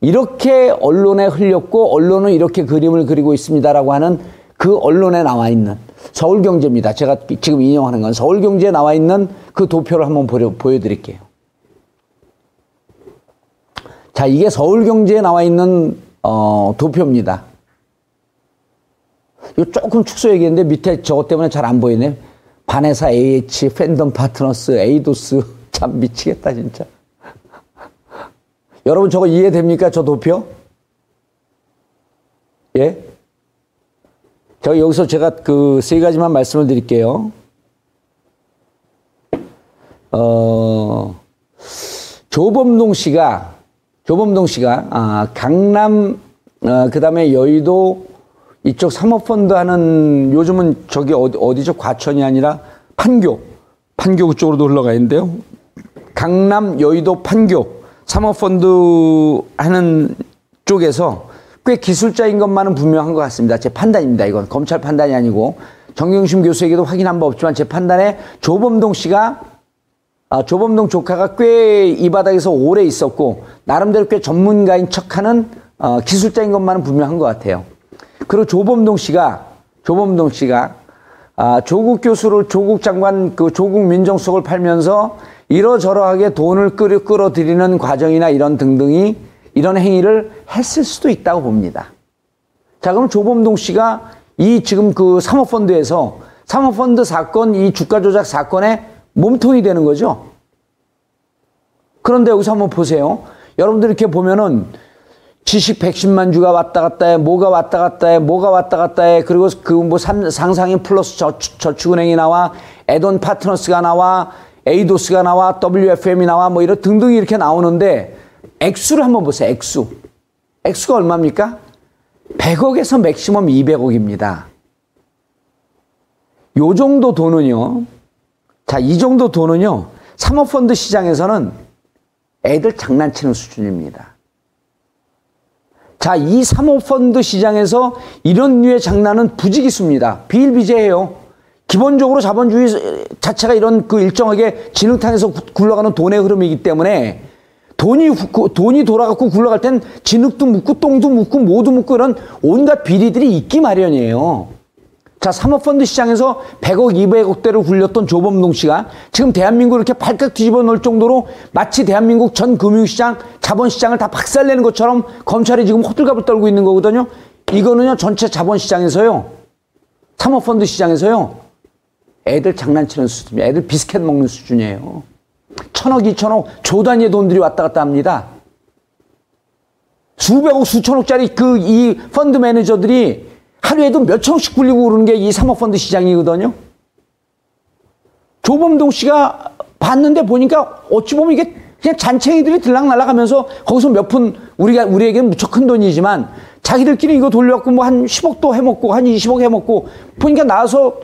이렇게 언론에 흘렸고 언론은 이렇게 그림을 그리고 있습니다라고 하는 그 언론에 나와 있는 서울경제입니다. 제가 지금 인용하는 건 서울경제에 나와 있는 그 도표를 한번 보여, 보여드릴게요. 자, 이게 서울경제에 나와 있는 어, 도표입니다. 이거 조금 축소 얘기했는데 밑에 저것 때문에 잘 안 보이네. 반에사 AH, 팬덤 파트너스, 에이도스. *laughs* 참 미치겠다, 진짜. *laughs* 여러분 저거 이해됩니까? 저 도표? 예? 저 여기서 제가 그 세 가지만 말씀을 드릴게요. 어, 조범동 씨가 조범동 씨가 아, 강남 어, 그다음에 여의도 이쪽 사모펀드 하는 요즘은 저기 어디, 어디죠? 과천이 아니라 판교 판교 쪽으로도 흘러가 있는데요. 강남 여의도 판교 사모펀드 하는 쪽에서 꽤 기술자인 것만은 분명한 것 같습니다. 제 판단입니다. 이건 검찰 판단이 아니고 정경심 교수에게도 확인한 바 없지만 제 판단에 조범동 씨가 아, 조범동 조카가 꽤 이 바닥에서 오래 있었고 나름대로 꽤 전문가인 척하는 어, 기술자인 것만은 분명한 것 같아요. 그리고 조범동 씨가 조범동 씨가 아, 조국 교수를 조국 장관 그 조국 민정수석을 팔면서 이러저러하게 돈을 끌어 끌어들이는 과정이나 이런 등등이 이런 행위를 했을 수도 있다고 봅니다. 자, 그럼 조범동 씨가 이 지금 그 사모펀드에서 사모펀드 사건, 이 주가 조작 사건에 몸통이 되는 거죠. 그런데 여기서 한번 보세요. 여러분들 이렇게 보면은 주식 110만 주가 왔다 갔다 해, 뭐가 왔다 갔다 해, 뭐가 왔다 갔다 해, 그리고 그 뭐 상상인 플러스 저축, 저축은행이 나와, 엣온 파트너스가 나와, 에이도스가 나와, WFM이 나와, 뭐 이런 등등이 이렇게 나오는데, 액수를 한번 보세요, 액수. 액수가 얼마입니까? 100억에서 maximum 200억입니다. 요 정도 돈은요, 자, 이 정도 돈은요, 사모펀드 시장에서는 애들 장난치는 수준입니다. 자, 이 사모펀드 시장에서 이런 류의 장난은 부지기수입니다. 비일비재해요. 기본적으로 자본주의 자체가 이런 그 일정하게 진흙탕에서 굴러가는 돈의 흐름이기 때문에 돈이, 돈이 돌아가고 굴러갈 땐 진흙도 묻고 똥도 묻고 모두 묻고 이런 온갖 비리들이 있기 마련이에요. 자, 사모펀드 시장에서 100억, 200억대를 굴렸던 조범동 씨가 지금 대한민국을 이렇게 발칵 뒤집어 놓을 정도로 마치 대한민국 전 금융시장, 자본시장을 다 박살내는 것처럼 검찰이 지금 호들갑을 떨고 있는 거거든요. 이거는요, 전체 자본시장에서요, 사모펀드 시장에서요, 애들 장난치는 수준이에요. 애들 비스켓 먹는 수준이에요. 천억, 이천억, 조 단위의 돈들이 왔다 갔다 합니다. 수백억, 수천억짜리 그 이 펀드 매니저들이 하루에도 몇천억씩 굴리고 오르는 게 이 사모펀드 시장이거든요. 조범동 씨가 봤는데 보니까 어찌 보면 이게 그냥 잔챙이들이 들락날락 하면서 거기서 몇 푼 우리가 우리에게는 무척 큰 돈이지만 자기들끼리 이거 돌려갖고 뭐 한 10억도 해먹고 한 20억 해먹고 보니까 나와서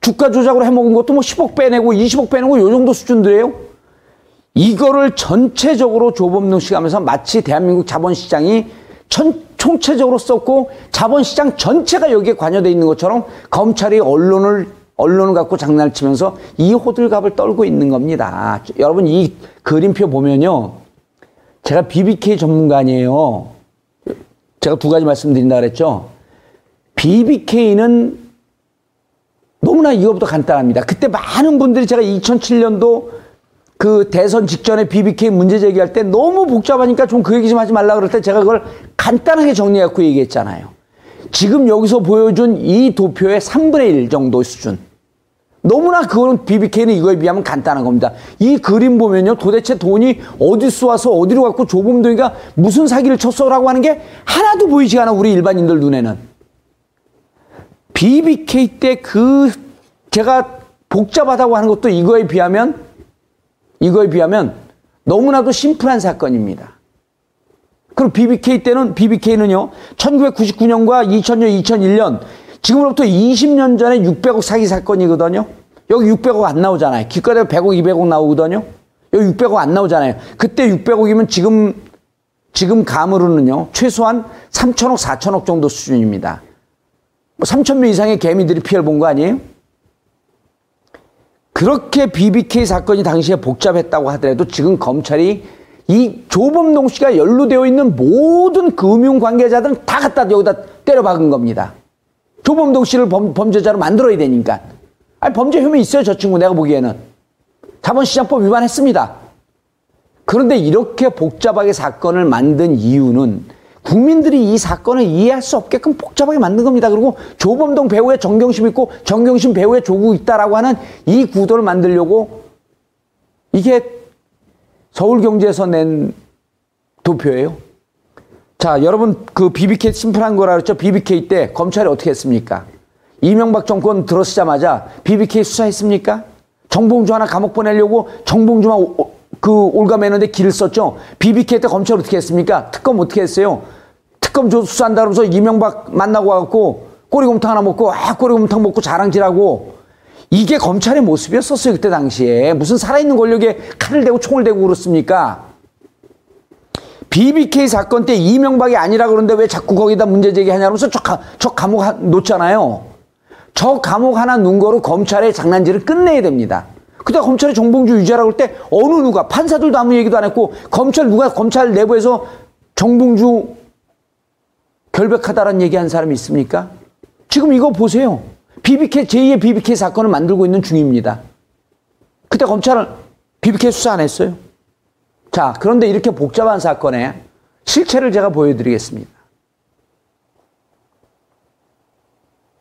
주가 조작으로 해먹은 것도 뭐 10억 빼내고 20억 빼내고 요 정도 수준들이에요. 이거를 전체적으로 조범동 씨가 하면서 마치 대한민국 자본시장이 전, 총체적으로 썼고 자본시장 전체가 여기에 관여되어 있는 것처럼 검찰이 언론을 언론을 갖고 장난을 치면서 이 호들갑을 떨고 있는 겁니다. 여러분 이 그림표 보면요. 제가 BBK 전문가 아니에요. 제가 두 가지 말씀드린다 그랬죠. BBK는 너무나 이거보다 간단합니다. 그때 많은 분들이 제가 2007년도 그 대선 직전에 BBK 문제 제기할 때 너무 복잡하니까 좀 그 얘기 좀 하지 말라 그럴 때 제가 그걸 간단하게 정리해갖고 얘기했잖아요. 지금 여기서 보여준 이 도표의 3분의 1 정도 수준. 너무나 그거는 BBK는 이거에 비하면 간단한 겁니다. 이 그림 보면요. 도대체 돈이 어디서 와서 어디로 갔고 조범동이가 무슨 사기를 쳤어라고 하는 게 하나도 보이지 않아 우리 일반인들 눈에는. BBK 때 그 제가 복잡하다고 하는 것도 이거에 비하면 이거에 비하면 너무나도 심플한 사건입니다. 그럼 BBK 때는 BBK는요. 1999년과 2000년, 2001년 지금으로부터 20년 전에 600억 사기 사건이거든요. 여기 600억 안 나오잖아요. 기껏해도 100억, 200억 나오거든요. 여기 600억 안 나오잖아요. 그때 600억이면 지금 지금 감으로는요. 최소한 3천억, 4천억 정도 수준입니다. 뭐 3천 명 이상의 개미들이 피해를 본 거 아니에요? 그렇게 BBK 사건이 당시에 복잡했다고 하더라도 지금 검찰이 이 조범동 씨가 연루되어 있는 모든 금융 관계자들은 다 갖다 여기다 때려 박은 겁니다. 조범동 씨를 범, 범죄자로 만들어야 되니까. 아니, 범죄 혐의 있어요, 저 친구 내가 보기에는. 자본시장법 위반했습니다. 그런데 이렇게 복잡하게 사건을 만든 이유는 국민들이 이 사건을 이해할 수 없게끔 복잡하게 만든 겁니다. 그리고 조범동 배우의 정경심 있고 정경심 배우의 조국 있다라고 하는 이 구도를 만들려고 이게 서울경제에서 낸 도표예요. 자, 여러분 그 BBK 심플한 거라 그랬죠? BBK 때 검찰이 어떻게 했습니까? 이명박 정권 들어서자마자 BBK 수사했습니까? 정봉주 하나 감옥 보내려고 정봉주만 그 올가매는데 길을 썼죠. BBK 때 검찰 어떻게 했습니까? 특검 어떻게 했어요? 특검 수사한다 그러면서 이명박 만나고 와갖고 꼬리곰탕 하나 먹고 아 꼬리곰탕 먹고 자랑질하고 이게 검찰의 모습이었었어요 그때 당시에 무슨 살아있는 권력에 칼을 대고 총을 대고 그렇습니까? BBK 사건 때 이명박이 아니라 그러는데 왜 자꾸 거기다 문제 제기하냐면서 저, 저 감옥 놓잖아요. 저 감옥 하나 놓은 거로 검찰의 장난질을 끝내야 됩니다. 그때 검찰이 정봉주 유죄라고 할 때 어느 누가 판사들도 아무 얘기도 안 했고 검찰 누가 검찰 내부에서 정봉주 결백하다라는 얘기한 사람이 있습니까? 지금 이거 보세요. BBK 제2의 BBK 사건을 만들고 있는 중입니다. 그때 검찰은 BBK 수사 안 했어요. 자, 그런데 이렇게 복잡한 사건에 실체를 제가 보여드리겠습니다.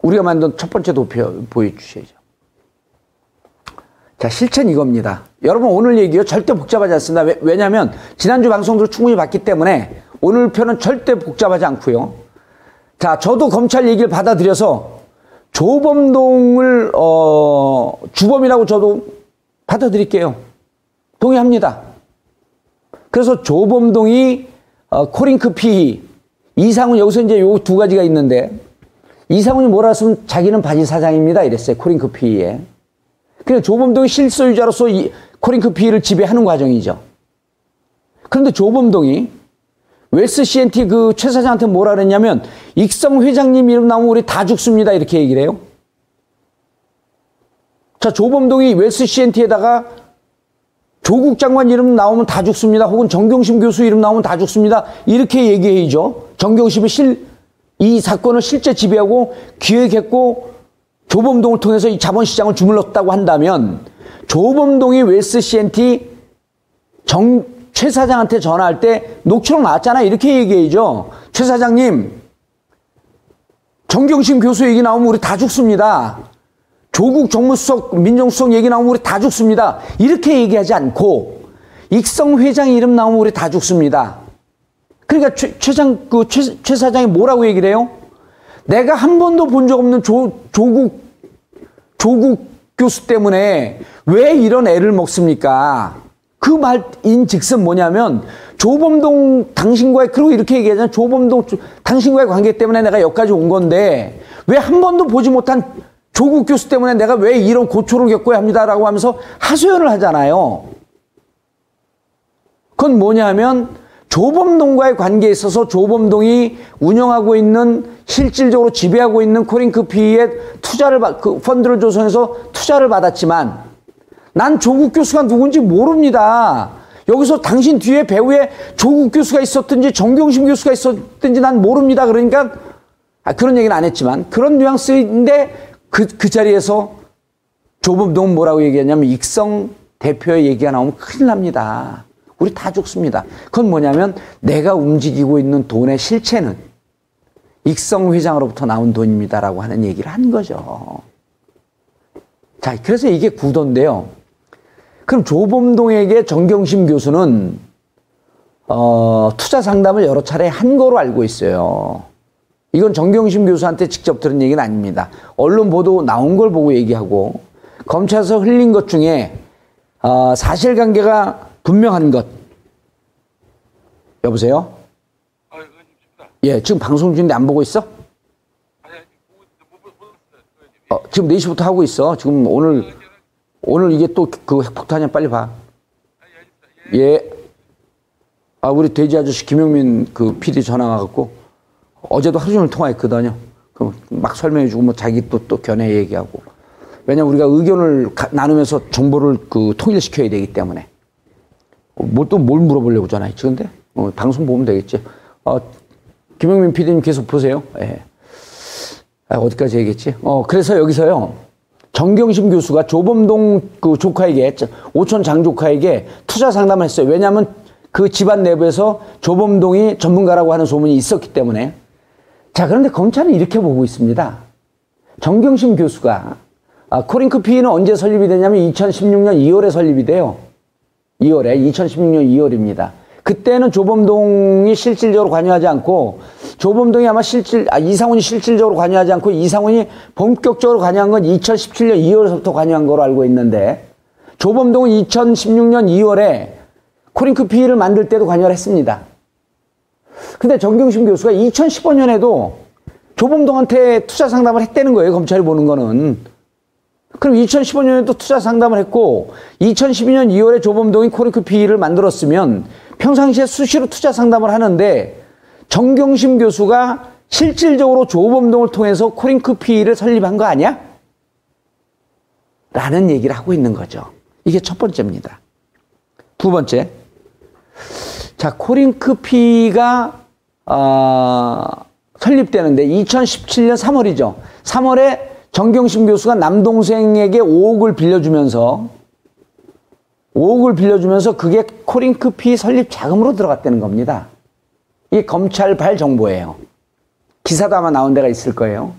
우리가 만든 첫 번째 도표 보여주셔야죠. 자, 실체는 이겁니다. 여러분, 오늘 얘기요. 절대 복잡하지 않습니다. 왜, 냐하면 지난주 방송들을 충분히 봤기 때문에 오늘 표는 절대 복잡하지 않고요. 자, 저도 검찰 얘기를 받아들여서 조범동을, 어, 주범이라고 저도 받아들일게요. 동의합니다. 그래서 조범동이, 어, 코링크 PE, 이상훈, 여기서 이제 요 두 가지가 있는데, 이상훈이 뭐라 했으면 자기는 바지 사장입니다. 이랬어요. 코링크 PE에. 그냥 조범동이 실소유자로서 이 코링크 PE를 지배하는 과정이죠. 그런데 조범동이 웰스 CNT 그 최 사장한테 뭐라 그랬냐면 익성 회장님 이름 나오면 우리 다 죽습니다. 이렇게 얘기를 해요. 자, 조범동이 웰스 CNT에다가 조국 장관 이름 나오면 다 죽습니다. 혹은 정경심 교수 이름 나오면 다 죽습니다. 이렇게 얘기해야죠. 정경심이 실, 이 사건을 실제 지배하고 기획했고 조범동을 통해서 이 자본시장을 주물렀다고 한다면 조범동이 웨스 CNT 정, 최 사장한테 전화할 때 녹취록 나왔잖아. 이렇게 얘기해야죠. 최 사장님, 정경심 교수 얘기 나오면 우리 다 죽습니다. 조국 정무수석, 민정수석 얘기 나오면 우리 다 죽습니다. 이렇게 얘기하지 않고 익성 회장 이름 나오면 우리 다 죽습니다. 그러니까 최, 최장, 그 최, 최 사장이 뭐라고 얘기를 해요? 내가 한 번도 본 적 없는 조, 조국, 조국 교수 때문에 왜 이런 애를 먹습니까? 그 말인 즉슨 뭐냐면 조범동 당신과의 그리고 이렇게 얘기하잖아요. 조범동 당신과의 관계 때문에 내가 여기까지 온 건데 왜 한 번도 보지 못한 조국 교수 때문에 내가 왜 이런 고초를 겪어야 합니다라고 하면서 하소연을 하잖아요. 그건 뭐냐면 조범동과의 관계에 있어서 조범동이 운영하고 있는 실질적으로 지배하고 있는 코링크피에 투자를 그 펀드를 조성해서 투자를 받았지만 난 조국 교수가 누군지 모릅니다. 여기서 당신 뒤에 배우에 조국 교수가 있었든지 정경심 교수가 있었든지 난 모릅니다. 그러니까 아, 그런 얘기는 안 했지만 그런 뉘앙스인데 그, 그 자리에서 조범동은 뭐라고 얘기했냐면 익성 대표의 얘기가 나오면 큰일 납니다. 우리 다 죽습니다. 그건 뭐냐면 내가 움직이고 있는 돈의 실체는 익성 회장으로부터 나온 돈입니다라고 하는 얘기를 한 거죠. 자, 그래서 이게 구도인데요. 그럼 조범동에게 정경심 교수는 어, 투자 상담을 여러 차례 한 거로 알고 있어요. 이건 정경심 교수한테 직접 들은 얘기는 아닙니다. 언론 보도 나온 걸 보고 얘기하고 검찰에서 흘린 것 중에 어, 사실관계가 분명한 것. 여보세요? 아, 춥다. 예, 지금 방송 중인데 안 보고 있어? 아니, 아니, 보고 있- 못, 못, 못 봤어요, 의원님. 어, 지금 4시부터 하고 있어. 지금 오늘, 오늘 이게 또 그 핵폭탄이야. 빨리 봐. 예. 예. 아, 우리 돼지 아저씨 김영민 그 PD 전화 와갖고 어제도 하루 종일 통화했거든요. 그럼 막 설명해주고 뭐 자기 또, 또 견해 얘기하고. 왜냐면 우리가 의견을 가- 나누면서 정보를 그 통일시켜야 되기 때문에. 뭘또뭘 물어보려고 전화했지, 근데? 어, 방송 보면 되겠지. 어, 김영민 PD님 계속 보세요. 예. 아, 어디까지 얘기했지? 어, 그래서 여기서요. 정경심 교수가 조범동 그 조카에게, 오촌 장조카에게 투자 상담을 했어요. 왜냐하면 그 집안 내부에서 조범동이 전문가라고 하는 소문이 있었기 때문에. 자, 그런데 검찰은 이렇게 보고 있습니다. 정경심 교수가, 아, 코링크 피는 언제 설립이 되냐면 2016년 2월에 설립이 돼요. 2월에, 2016년 2월입니다. 그때는 조범동이 실질적으로 관여하지 않고, 조범동이 아마 실질, 아, 이상훈이 실질적으로 관여하지 않고, 이상훈이 본격적으로 관여한 건 2017년 2월부터 관여한 거로 알고 있는데, 조범동은 2016년 2월에 코링크 피를 만들 때도 관여를 했습니다. 근데 정경심 교수가 2015년에도 조범동한테 투자 상담을 했다는 거예요, 검찰이 보는 거는. 그럼 2015년에도 투자 상담을 했고 2012년 2월에 조범동이 코링크 PE를 만들었으면 평상시에 수시로 투자 상담을 하는데 정경심 교수가 실질적으로 조범동을 통해서 코링크 PE를 설립한 거 아니야? 라는 얘기를 하고 있는 거죠. 이게 첫 번째입니다. 두 번째. 자, 코링크 PE가 어, 설립되는데 2017년 3월이죠. 3월에 정경심 교수가 남동생에게 5억을 빌려주면서 5억을 빌려주면서 그게 코링크피 설립 자금으로 들어갔다는 겁니다. 이게 검찰 발 정보예요. 기사도 아마 나온 데가 있을 거예요.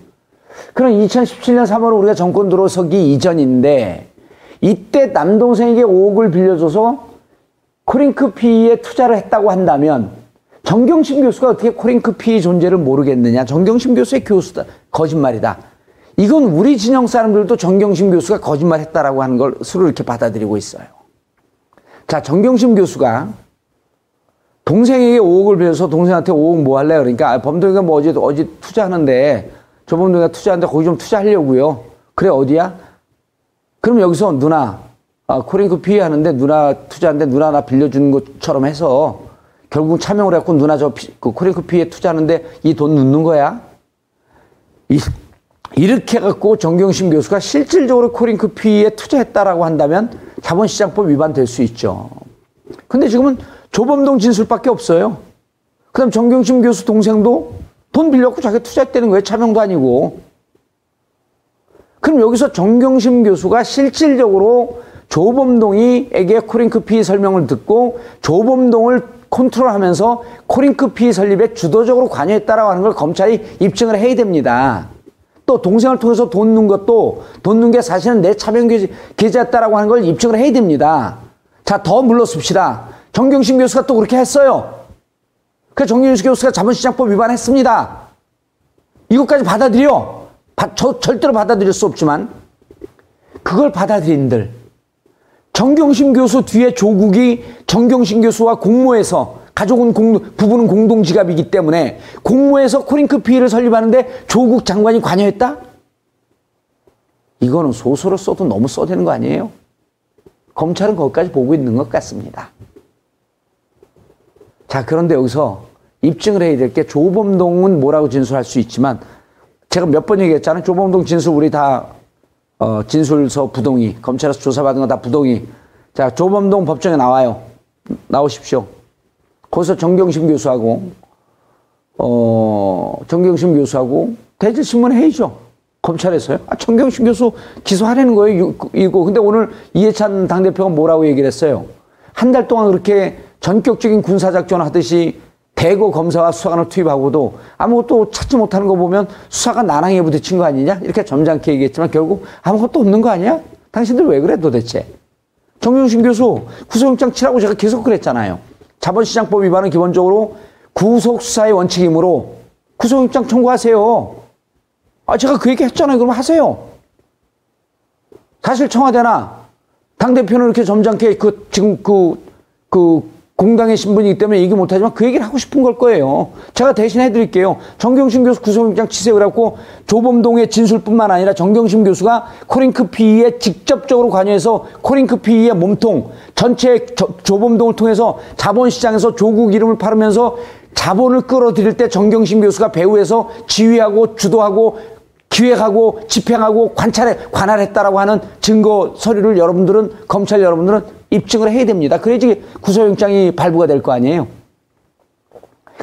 그럼 2017년 3월 우리가 정권 들어서기 이전인데 이때 남동생에게 5억을 빌려줘서 코링크피에 투자를 했다고 한다면 정경심 교수가 어떻게 코링크피 존재를 모르겠느냐? 정경심 교수의 교수다. 거짓말이다. 이건 우리 진영 사람들도 정경심 교수가 거짓말했다라고 하는 걸 서로 이렇게 받아들이고 있어요. 자, 정경심 교수가 동생에게 5억을 빌려서 동생한테 5억 뭐 할래? 그러니까 아, 범동이가 뭐 어제 어제 투자하는데 저 범동이가 투자하는데 거기 좀 투자하려고요. 그래 어디야? 그럼 여기서 누나 아, 코링크 PE 하는데 누나 투자하는데 누나 나 빌려주는 것처럼 해서 결국 차명을 해갖고 누나 저 P, 그 코링크 PE에 투자하는데 이 돈 넣는 거야? 이, 이렇게 해갖고 정경심 교수가 실질적으로 코링크 PE에 투자했다라고 한다면 자본시장법 위반될 수 있죠. 근데 지금은 조범동 진술밖에 없어요. 그 다음 정경심 교수 동생도 돈 빌려갖고 자기 투자했다는 거예요. 차명도 아니고. 그럼 여기서 정경심 교수가 실질적으로 조범동이에게 코링크 PE 설명을 듣고 조범동을 컨트롤하면서 코링크 PE 설립에 주도적으로 관여했다라고 하는 걸 검찰이 입증을 해야 됩니다. 또 동생을 통해서 돈 넣은 것도 돈 넣은 게 사실은 내 차명 계좌였다라고 하는 걸 입증을 해야 됩니다. 자, 더 물러섭시다. 정경심 교수가 또 그렇게 했어요. 그 정경심 교수가 자본시장법 위반했습니다. 이것까지 받아들여. 바, 저, 절대로 받아들일 수 없지만 그걸 받아들인들 정경심 교수 뒤에 조국이 정경심 교수와 공모해서 가족은 공, 부부는 공동 지갑이기 때문에 공모해서 코링크 피해를 설립하는데 조국 장관이 관여했다? 이거는 소설을 써도 너무 써대는 거 아니에요? 검찰은 거기까지 보고 있는 것 같습니다. 자, 그런데 여기서 입증을 해야 될 게 조범동은 뭐라고 진술할 수 있지만 제가 몇 번 얘기했잖아요. 조범동 진술 우리 다 어, 진술서 부동의 검찰에서 조사받은 거 다 부동의 자 조범동 법정에 나와요. 나오십시오. 거기서 정경심 교수하고 어 정경심 교수하고 대질신문 회의죠. 검찰에서요? 아, 정경심 교수 기소하라는 거예요, 이거. 근데 오늘 이해찬 당 대표가 뭐라고 얘기를 했어요? 한 달 동안 그렇게 전격적인 군사작전 하듯이 대거 검사와 수사관을 투입하고도 아무것도 찾지 못하는 거 보면 수사가 나랑에 부딪힌 거 아니냐? 이렇게 점잖게 얘기했지만 결국 아무것도 없는 거 아니야? 당신들 왜 그래 도대체? 정경심 교수 구속영장 치라고 제가 계속 그랬잖아요. 자본시장법 위반은 기본적으로 구속수사의 원칙이므로 구속영장 청구하세요. 아, 제가 그 얘기 했잖아요. 그럼 하세요. 사실 청와대나 당대표는 이렇게 점잖게 그, 지금 그, 그, 공당의 신분이기 때문에 얘기 못하지만 그 얘기를 하고 싶은 걸 거예요. 제가 대신 해드릴게요. 정경심 교수 구속영장. 그래갖고 조범동의 진술뿐만 아니라 정경심 교수가 코링크 PE에 직접적으로 관여해서 코링크 PE의 몸통 전체 조, 조범동을 통해서 자본시장에서 조국 이름을 팔으면서 자본을 끌어들일 때 정경심 교수가 배후에서 지휘하고 주도하고 기획하고 집행하고 관찰 관할했다라고 하는 증거 서류를 여러분들은 검찰 여러분들은 입증을 해야 됩니다. 그래야지 구속영장이 발부가 될 거 아니에요.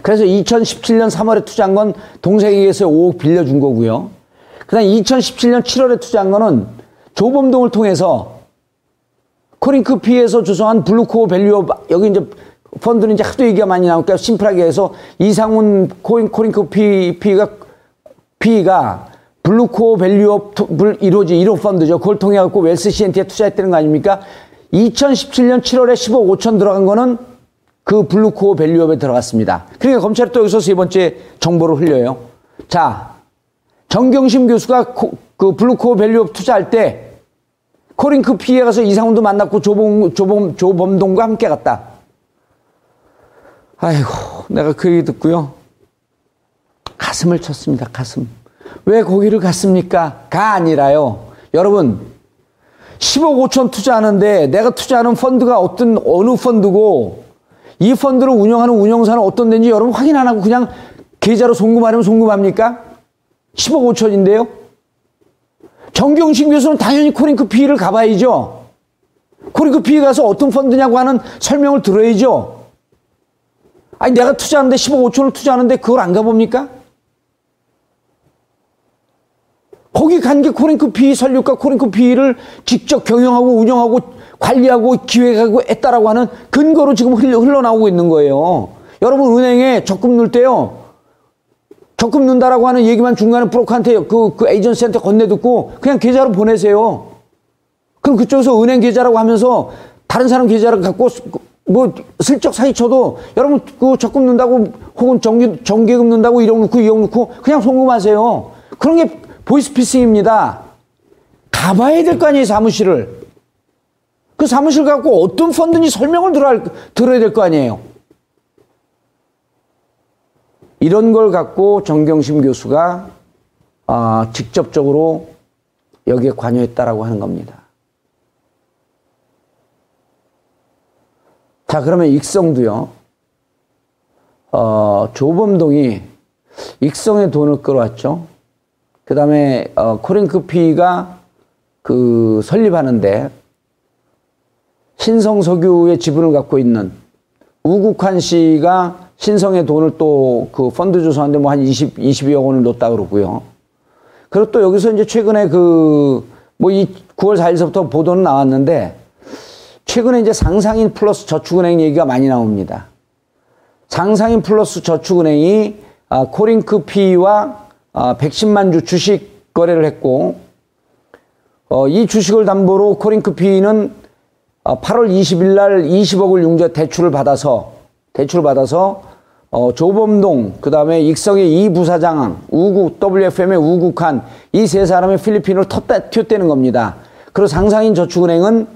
그래서 2017년 3월에 투자한 건 동생에게서 5억 빌려준 거고요. 그 다음 2017년 7월에 투자한 거는 조범동을 통해서 코링크 PE에서 조성한 블루코어 밸류업 여기 이제 펀드는 이제 하도 얘기가 많이 나오니까 심플하게 해서 이상훈 코인 코링크 PE가 PE가 블루코어 밸류업 이루어진 1호 펀드죠. 그걸 통해 갖고 웰스 CNT에 투자했다는 거 아닙니까? 2017년 7월에 10억 5천 들어간 거는 그 블루코어 밸류업에 들어갔습니다. 그러니까 검찰이 또 여기서 세 번째 정보를 흘려요. 자, 정경심 교수가 코, 그 블루코어 밸류업 투자할 때 코링크 피해 가서 이상훈도 만났고 조범, 조범, 조범동과 함께 갔다. 아이고, 내가 그 얘기 듣고요. 가슴을 쳤습니다, 가슴. 왜 거기를 갔습니까? 가 아니라요. 여러분, 10억 5천 투자하는데 내가 투자하는 펀드가 어떤, 어느 펀드고 이 펀드를 운영하는 운영사는 어떤 데인지 여러분 확인 안 하고 그냥 계좌로 송금하려면 송금합니까? 10억 5천인데요? 정경심 교수는 당연히 코링크 PE를 가봐야죠. 코링크 PE에 가서 어떤 펀드냐고 하는 설명을 들어야죠. 아니, 내가 투자하는데 10억 5천을 투자하는데 그걸 안 가봅니까? 거기 간 게 코링크 PE 설립과 코링크 PE를 직접 경영하고 운영하고 관리하고 기획하고 했다라고 하는 근거로 지금 흘러나오고 있는 거예요. 여러분 은행에 적금 넣을 때요. 적금 넣는다라고 하는 얘기만 중간에 브로커한테 그, 그 에이전시한테 건네듣고 그냥 계좌로 보내세요. 그럼 그쪽에서 은행 계좌라고 하면서 다른 사람 계좌를 갖고 뭐 슬쩍 사기쳐도 여러분 그 적금 넣는다고 혹은 정기, 정기금 넣는다고 1억 넣고 2억 넣고 그냥 송금하세요. 그런 게 보이스피싱입니다. 가봐야 될 거 아니에요, 사무실을. 그 사무실 갖고 어떤 펀드인지 설명을 들어야, 들어야 될 거 아니에요. 이런 걸 갖고 정경심 교수가 아, 직접적으로 여기에 관여했다라고 하는 겁니다. 자, 그러면 익성도요. 어, 조범동이 익성의 돈을 끌어왔죠. 그 다음에 어, 코링크피가 그 설립하는데 신성석유의 지분을 갖고 있는 우국환 씨가 신성의 돈을 또 그 펀드 조성하는데 뭐 한 20, 22억 원을 넣었다 그러고요. 그리고 또 여기서 이제 최근에 그 뭐 이 9월 4일서부터 보도는 나왔는데 최근에 이제 상상인 플러스 저축은행 얘기가 많이 나옵니다. 상상인 플러스 저축은행이 아, 코링크피와 110만 아, 주 주식 거래를 했고 어, 이 주식을 담보로 코링크피는 8월 20일 날 20억을 융자 대출을 받아서 대출을 받아서 어, 조범동 그다음에 익성의 이 부사장 우국 WFM의 우국한 이 세 사람의 필리핀을 텄다 튀었다는 겁니다. 그리고 상상인 저축은행은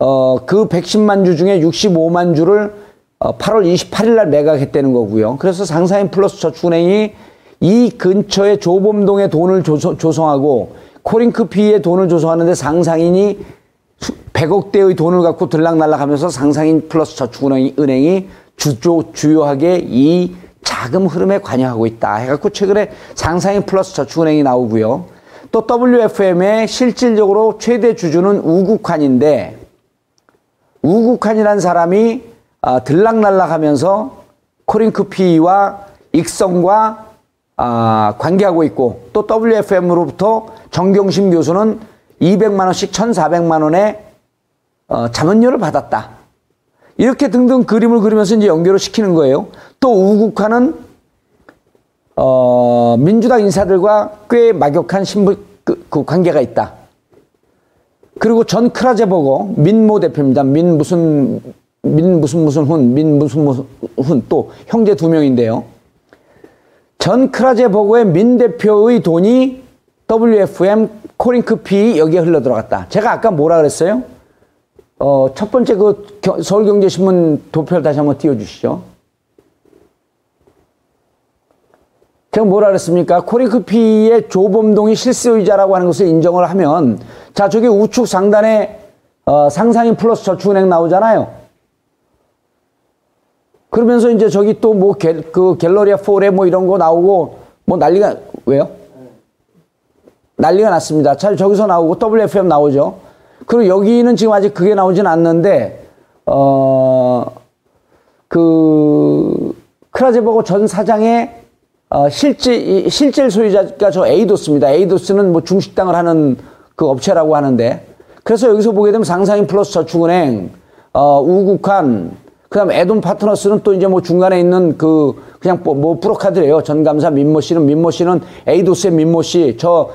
어, 그 110만 주 중에 65만 주를 어, 8월 28일 날 매각했다는 거고요. 그래서 상상인 플러스 저축은행이 이 근처에 조범동에 돈을 조성, 하고 코링크 PE에 돈을 조성하는데 상상인이 100억대의 돈을 갖고 들락날락하면서 상상인 플러스 저축은행이 은행이 주조, 주요하게 이 자금 흐름에 관여하고 있다. 해갖고 최근에 상상인 플러스 저축은행이 나오고요. 또 WFM의 실질적으로 최대 주주는 우국환인데 우국환이란 사람이 아, 들락날락하면서 코링크 피와 익성과 아, 관계하고 있고 또 WFM으로부터 정경심 교수는 200만 원씩 1,400만 원의 어, 자문료를 받았다. 이렇게 등등 그림을 그리면서 이제 연결을 시키는 거예요. 또 우국화는 어, 민주당 인사들과 꽤 막역한 신분 그, 그 관계가 있다. 그리고 전 크라제버거 민모 대표입니다. 민 무슨 민 무슨 무슨 훈, 민 무슨 무슨 훈 또 형제 두 명인데요. 전 크라제버거의 민 대표의 돈이 WFM 코링크 피 여기에 흘러 들어갔다. 제가 아까 뭐라 그랬어요? 어, 첫 번째 그 서울경제신문 도표를 다시 한번 띄워주시죠. 제가 뭐라 그랬습니까? 코리크피의 조범동이 실수의자라고 하는 것을 인정을 하면, 자, 저기 우측 상단에 어, 상상인 플러스 저축은행 나오잖아요. 그러면서 이제 저기 또 뭐 그 갤러리아 포레 뭐 이런 거 나오고 뭐 난리가 왜요? 난리가 났습니다. 잘 저기서 나오고 WFM 나오죠. 그리고 여기는 지금 아직 그게 나오진 않는데 어그 크라제버거 전 사장의 어, 실제 실질 소유자가 저 에이도스입니다. 에이도스는 뭐 중식당을 하는 그 업체라고 하는데 그래서 여기서 보게 되면 상상인 플러스 저축은행, 어, 우국환, 그다음 에돈 파트너스는 또 이제 뭐 중간에 있는 그 그냥 뭐, 뭐 브로커더래요. 전감사 민모 씨는 민모 씨는 에이도스의 민모 씨, 저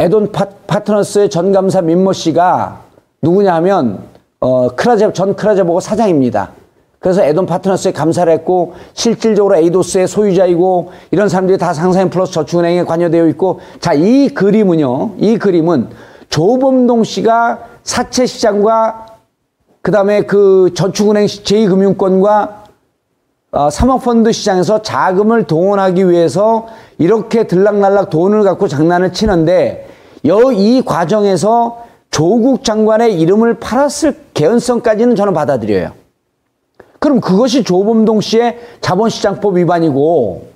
에돈 파, 파트너스의 전감사 민모 씨가 누구냐 하면 어 크라제 전 크라제버거 사장입니다. 그래서 에돈 파트너스에 감사를 했고 실질적으로 에이도스의 소유자이고 이런 사람들이 다 상상인 플러스 저축은행에 관여되어 있고 자 이 그림은요 이 그림은 조범동 씨가 사채 시장과 그 다음에 그 저축은행 제2금융권과 어, 사모펀드 시장에서 자금을 동원하기 위해서 이렇게 들락날락 돈을 갖고 장난을 치는데 여 이 과정에서 조국 장관의 이름을 팔았을 개연성까지는 저는 받아들여요. 그럼 그것이 조범동 씨의 자본시장법 위반이고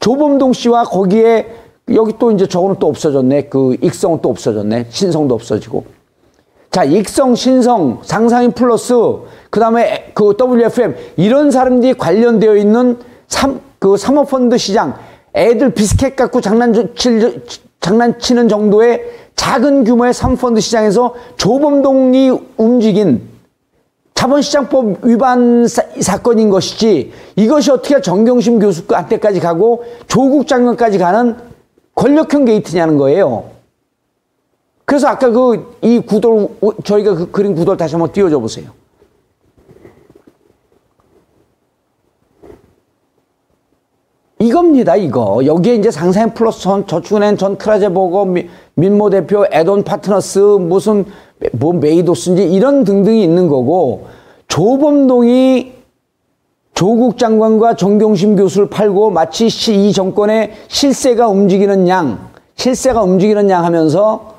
조범동 씨와 거기에 여기 또 이제 저거는 또 없어졌네. 그 익성은 또 없어졌네. 신성도 없어지고. 자, 익성, 신성, 상상인 플러스, 그 다음에 그 WFM, 이런 사람들이 관련되어 있는 삼, 그 사모펀드 시장, 애들 비스켓 갖고 장난 칠, 장난치는 정도의 작은 규모의 사모펀드 시장에서 조범동이 움직인 자본시장법 위반 사, 건인 것이지 이것이 어떻게 정경심 교수한테까지 가고 조국 장관까지 가는 권력형 게이트냐는 거예요. 그래서 아까 그 이 구도를 저희가 그 그린 구도를 다시 한번 띄워줘 보세요. 이겁니다, 이거. 여기에 이제 상상인 플러스 전, 저축은행 전 크라제버거, 민모 대표, 에돈 파트너스, 무슨, 뭐 에이도스인지 이런 등등이 있는 거고, 조범동이 조국 장관과 정경심 교수를 팔고 마치 이 정권의 실세가 움직이는 양, 실세가 움직이는 양 하면서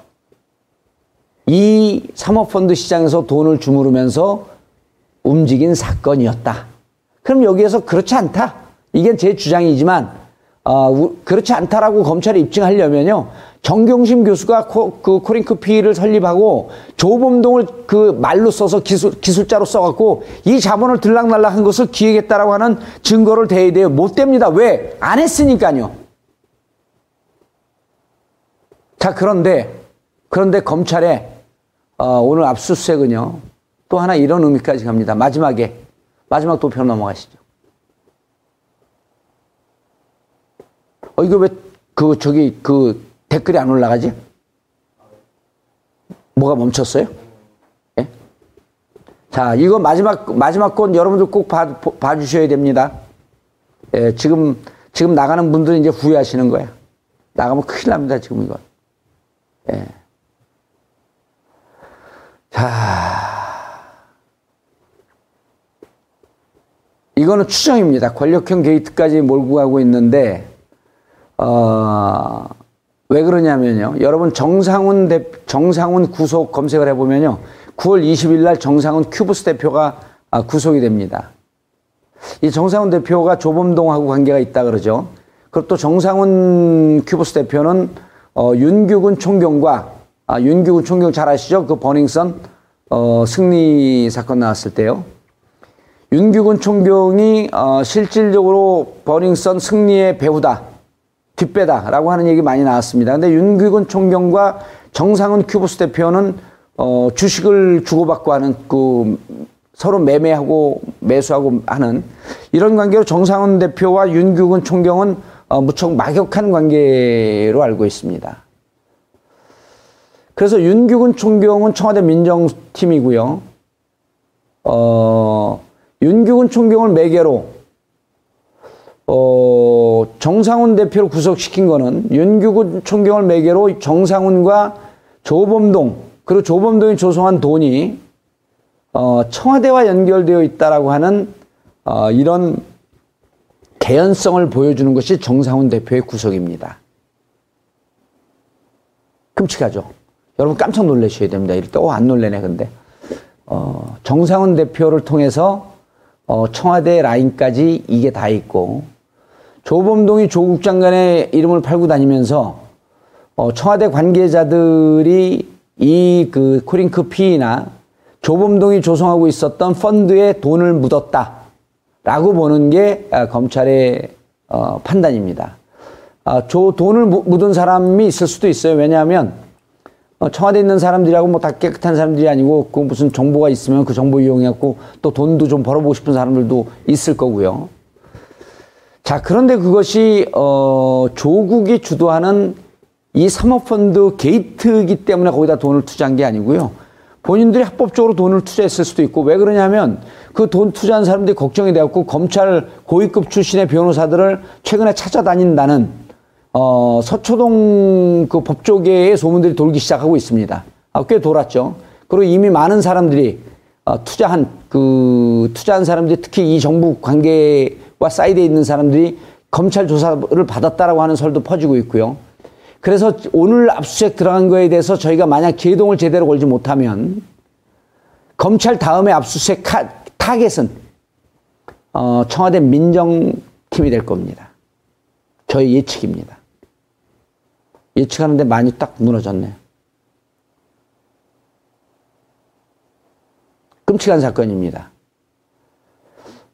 이 사모펀드 시장에서 돈을 주무르면서 움직인 사건이었다. 그럼 여기에서 그렇지 않다. 이게 제 주장이지만 어, 그렇지 않다라고 검찰이 입증하려면요. 정경심 교수가 코, 그 코링크 피를 설립하고 조범동을 그 말로 써서 기술, 기술자로 써갖고 이 자본을 들락날락 한 것을 기획했다라고 하는 증거를 대야 돼요. 못 됩니다. 왜? 안 했으니까요. 자, 그런데, 그런데 검찰에 어, 오늘 압수수색은요. 또 하나 이런 의미까지 갑니다. 마지막에, 마지막 도표 넘어가시죠. 어, 이거 왜, 그, 저기, 그, 댓글이 안 올라가지? 뭐가 멈췄어요? 예? 자, 이거 마지막, 마지막 건 여러분들 꼭 봐, 봐 주셔야 됩니다. 예, 지금, 지금 나가는 분들은 이제 후회하시는 거야. 나가면 큰일 납니다, 지금 이거. 예. 자. 이거는 추정입니다. 권력형 게이트까지 몰고 가고 있는데, 어, 왜 그러냐면요. 여러분 정상훈 대, 정상훈 구속 검색을 해보면요. 9월 20일 날 정상훈 큐브스 대표가 아, 구속이 됩니다. 이 정상훈 대표가 조범동하고 관계가 있다 그러죠. 그리고 또 정상훈 큐브스 대표는 어, 윤규근 총경과 아, 윤규근 총경 잘 아시죠? 그 버닝썬 어, 승리 사건 나왔을 때요. 윤규근 총경이 어, 실질적으로 버닝썬 승리의 배후다. 뒷배다라고 하는 얘기 많이 나왔습니다. 근데 윤규근 총경과 정상훈 큐브스 대표는 어, 주식을 주고받고 하는 그 서로 매매하고 매수하고 하는 이런 관계로 정상훈 대표와 윤규근 총경은 어, 무척 막역한 관계로 알고 있습니다. 그래서 윤규근 총경은 청와대 민정팀이고요. 어, 윤규근 총경을 매개로 어, 정상훈 대표를 구속시킨 거는 윤규근 총경을 매개로 정상훈과 조범동 그리고 조범동이 조성한 돈이 어, 청와대와 연결되어 있다라고 하는 어, 이런 개연성을 보여주는 것이 정상훈 대표의 구속입니다. 끔찍하죠. 여러분 깜짝 놀라셔야 됩니다. 이럴 때, 어, 안 놀래네, 근데. 어, 정상훈 대표를 통해서 어, 청와대 라인까지 이게 다 있고, 조범동이 조국 장관의 이름을 팔고 다니면서 어, 청와대 관계자들이 이 그 코링크 피나 조범동이 조성하고 있었던 펀드에 돈을 묻었다 라고 보는 게 아, 검찰의 어, 판단입니다. 아, 조 돈을 묻은 사람이 있을 수도 있어요. 왜냐하면 어, 청와대에 있는 사람들이라고 뭐 다 깨끗한 사람들이 아니고 그 무슨 정보가 있으면 그 정보 이용해갖고 또 돈도 좀 벌어보고 싶은 사람들도 있을 거고요. 자, 그런데 그것이, 어, 조국이 주도하는 이 사모펀드 게이트이기 때문에 거기다 돈을 투자한 게 아니고요. 본인들이 합법적으로 돈을 투자했을 수도 있고 왜 그러냐면 그 돈 투자한 사람들이 걱정이 되었고 검찰 고위급 출신의 변호사들을 최근에 찾아다닌다는 어, 서초동 그 법조계의 소문들이 돌기 시작하고 있습니다. 아, 꽤 돌았죠. 그리고 이미 많은 사람들이 어, 투자한 그 투자한 사람들이 특히 이 정부 관계와 사이드에 있는 사람들이 검찰 조사를 받았다라고 하는 설도 퍼지고 있고요. 그래서 오늘 압수수색 들어간 거에 대해서 저희가 만약 제동을 제대로 걸지 못하면 검찰 다음에 압수수색 타겟은 어, 청와대 민정팀이 될 겁니다. 저희 예측입니다. 예측하는데 많이 딱 무너졌네요. 끔찍한 사건입니다.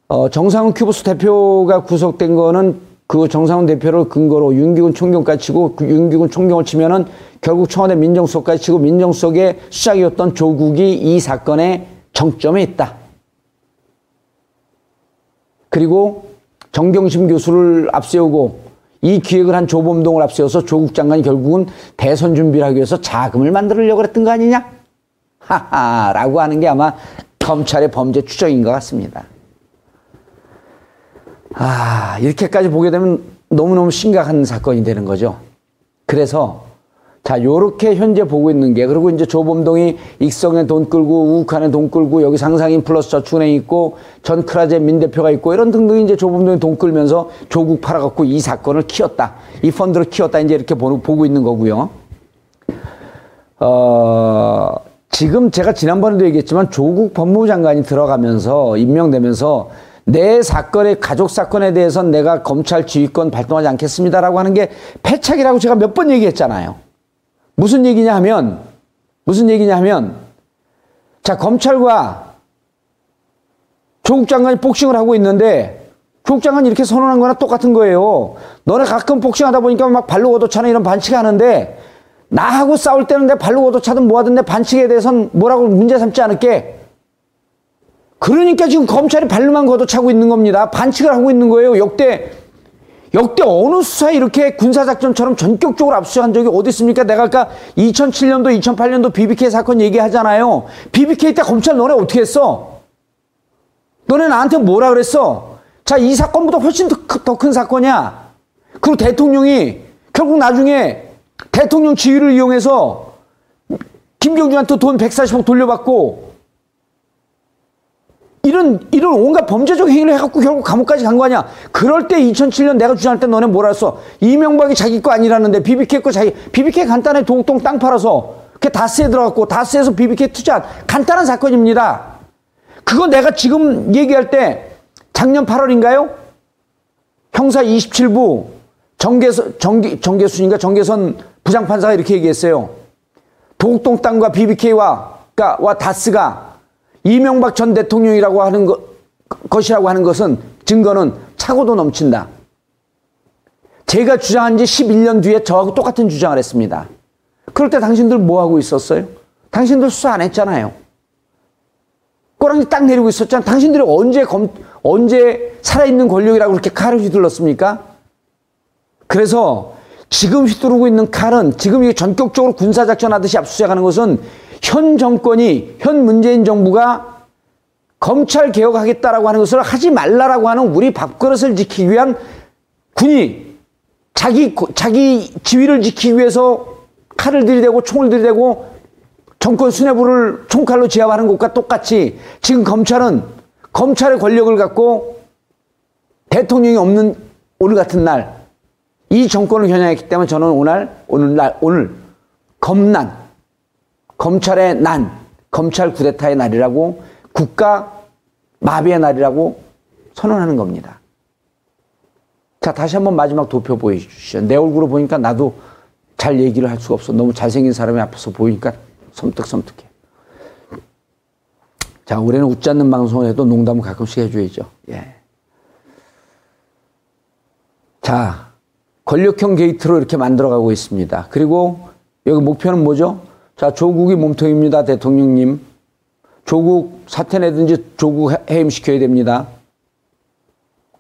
어, 정상훈 큐브스 대표가 구속된 거는 그 정상훈 대표를 근거로 윤기군 총경까지 치고 그 윤기군 총경을 치면은 결국 청와대 민정수석까지 치고 민정수석의 수장이었던 조국이 이 사건의 정점에 있다. 그리고 정경심 교수를 앞세우고 이 기획을 한 조범동을 앞세워서 조국 장관이 결국은 대선 준비를 하기 위해서 자금을 만들려고 그랬던 거 아니냐? 하하, 라고 하는 게 아마 검찰의 범죄 추정인 것 같습니다. 아, 이렇게까지 보게 되면 너무너무 심각한 사건이 되는 거죠. 그래서 자, 요렇게 현재 보고 있는 게, 그리고 이제 조범동이 익성에 돈 끌고, 우욱한에 돈 끌고, 여기 상상인 플러스 저축은행 있고, 전 크라제 민 대표가 있고, 이런 등등이 이제 조범동이 돈 끌면서 조국 팔아갖고 이 사건을 키웠다. 이 펀드를 키웠다. 이제 이렇게 보고 있는 거고요. 어, 지금 제가 지난번에도 얘기했지만 조국 법무부 장관이 들어가면서 임명되면서 내 사건의 가족 사건에 대해서는 내가 검찰 지휘권 발동하지 않겠습니다라고 하는 게 패착이라고 제가 몇 번 얘기했잖아요. 무슨 얘기냐 하면 무슨 얘기냐 하면 자 검찰과 조국 장관이 복싱을 하고 있는데 조국 장관이 이렇게 선언한 거나 똑같은 거예요. 너네 가끔 복싱하다 보니까 막 발로 걷어차는 이런 반칙하는데 나하고 싸울 때는 내 발로 걷어차든 뭐하든 내 반칙에 대해서는 뭐라고 문제 삼지 않을게. 그러니까 지금 검찰이 발로만 걷어차고 있는 겁니다. 반칙을 하고 있는 거예요. 역대 역대 어느 수사에 이렇게 군사작전처럼 전격적으로 압수한 적이 어디 있습니까? 내가 아까 2007년도, 2008년도 BBK 사건 얘기하잖아요. BBK 때 검찰 너네 어떻게 했어? 너네 나한테 뭐라 그랬어? 자, 이 사건보다 훨씬 더큰 사건이야. 그리고 대통령이 결국 나중에 대통령 지위를 이용해서 김경준한테 돈 140억 돌려받고 이런, 이런 온갖 범죄적 행위를 해갖고 결국 감옥까지 간 거 아니야. 그럴 때 2007년 내가 주장할 때 너네 뭐라 했어? 이명박이 자기 거 아니라는데 BBK 거 자기, BBK 간단해 동동 땅 팔아서 그게 다스에 들어갔고 다스에서 BBK 투자한 간단한 사건입니다. 그거 내가 지금 얘기할 때 작년 8월인가요? 형사 27부 정계선, 정계, 정계순인가 정계선 부장판사가 이렇게 얘기했어요. 도곡동 땅과 BBK와, 그러니까, 와 다스가 이명박 전 대통령이라고 하는 것, 것이라고 하는 것은 증거는 차고도 넘친다. 제가 주장한 지 11년 뒤에 저하고 똑같은 주장을 했습니다. 그럴 때 당신들 뭐 하고 있었어요? 당신들 수사 안 했잖아요. 꼬랑지 딱 내리고 있었잖아. 당신들이 언제 검, 언제 살아있는 권력이라고 그렇게 칼을 휘둘렀습니까? 그래서 지금 휘두르고 있는 칼은 지금 이게 전격적으로 군사작전 하듯이 압수수색하는 것은 현 정권이, 현 문재인 정부가 검찰 개혁하겠다라고 하는 것을 하지 말라라고 하는 우리 밥그릇을 지키기 위한 군이 자기, 자기 지위를 지키기 위해서 칼을 들이대고 총을 들이대고 정권 수뇌부를 총칼로 제압하는 것과 똑같이 지금 검찰은 검찰의 권력을 갖고 대통령이 없는 오늘 같은 날 이 정권을 겨냥했기 때문에 저는 오늘 오늘 날 오늘 검난 검찰의 난 검찰 구데타의 날이라고 국가 마비의 날이라고 선언하는 겁니다. 자 다시 한번 마지막 도표 보여주시죠. 내 얼굴을 보니까 나도 잘 얘기를 할 수가 없어. 너무 잘생긴 사람이 앞에서 보이니까 섬뜩섬뜩해. 자, 올해는 웃지 않는 방송을 해도 농담을 가끔씩 해줘야죠. 예. 자, 권력형 게이트로 이렇게 만들어가고 있습니다. 그리고 여기 목표는 뭐죠? 자, 조국이 몸통입니다, 대통령님. 조국 사퇴 내든지 조국 해임시켜야 됩니다.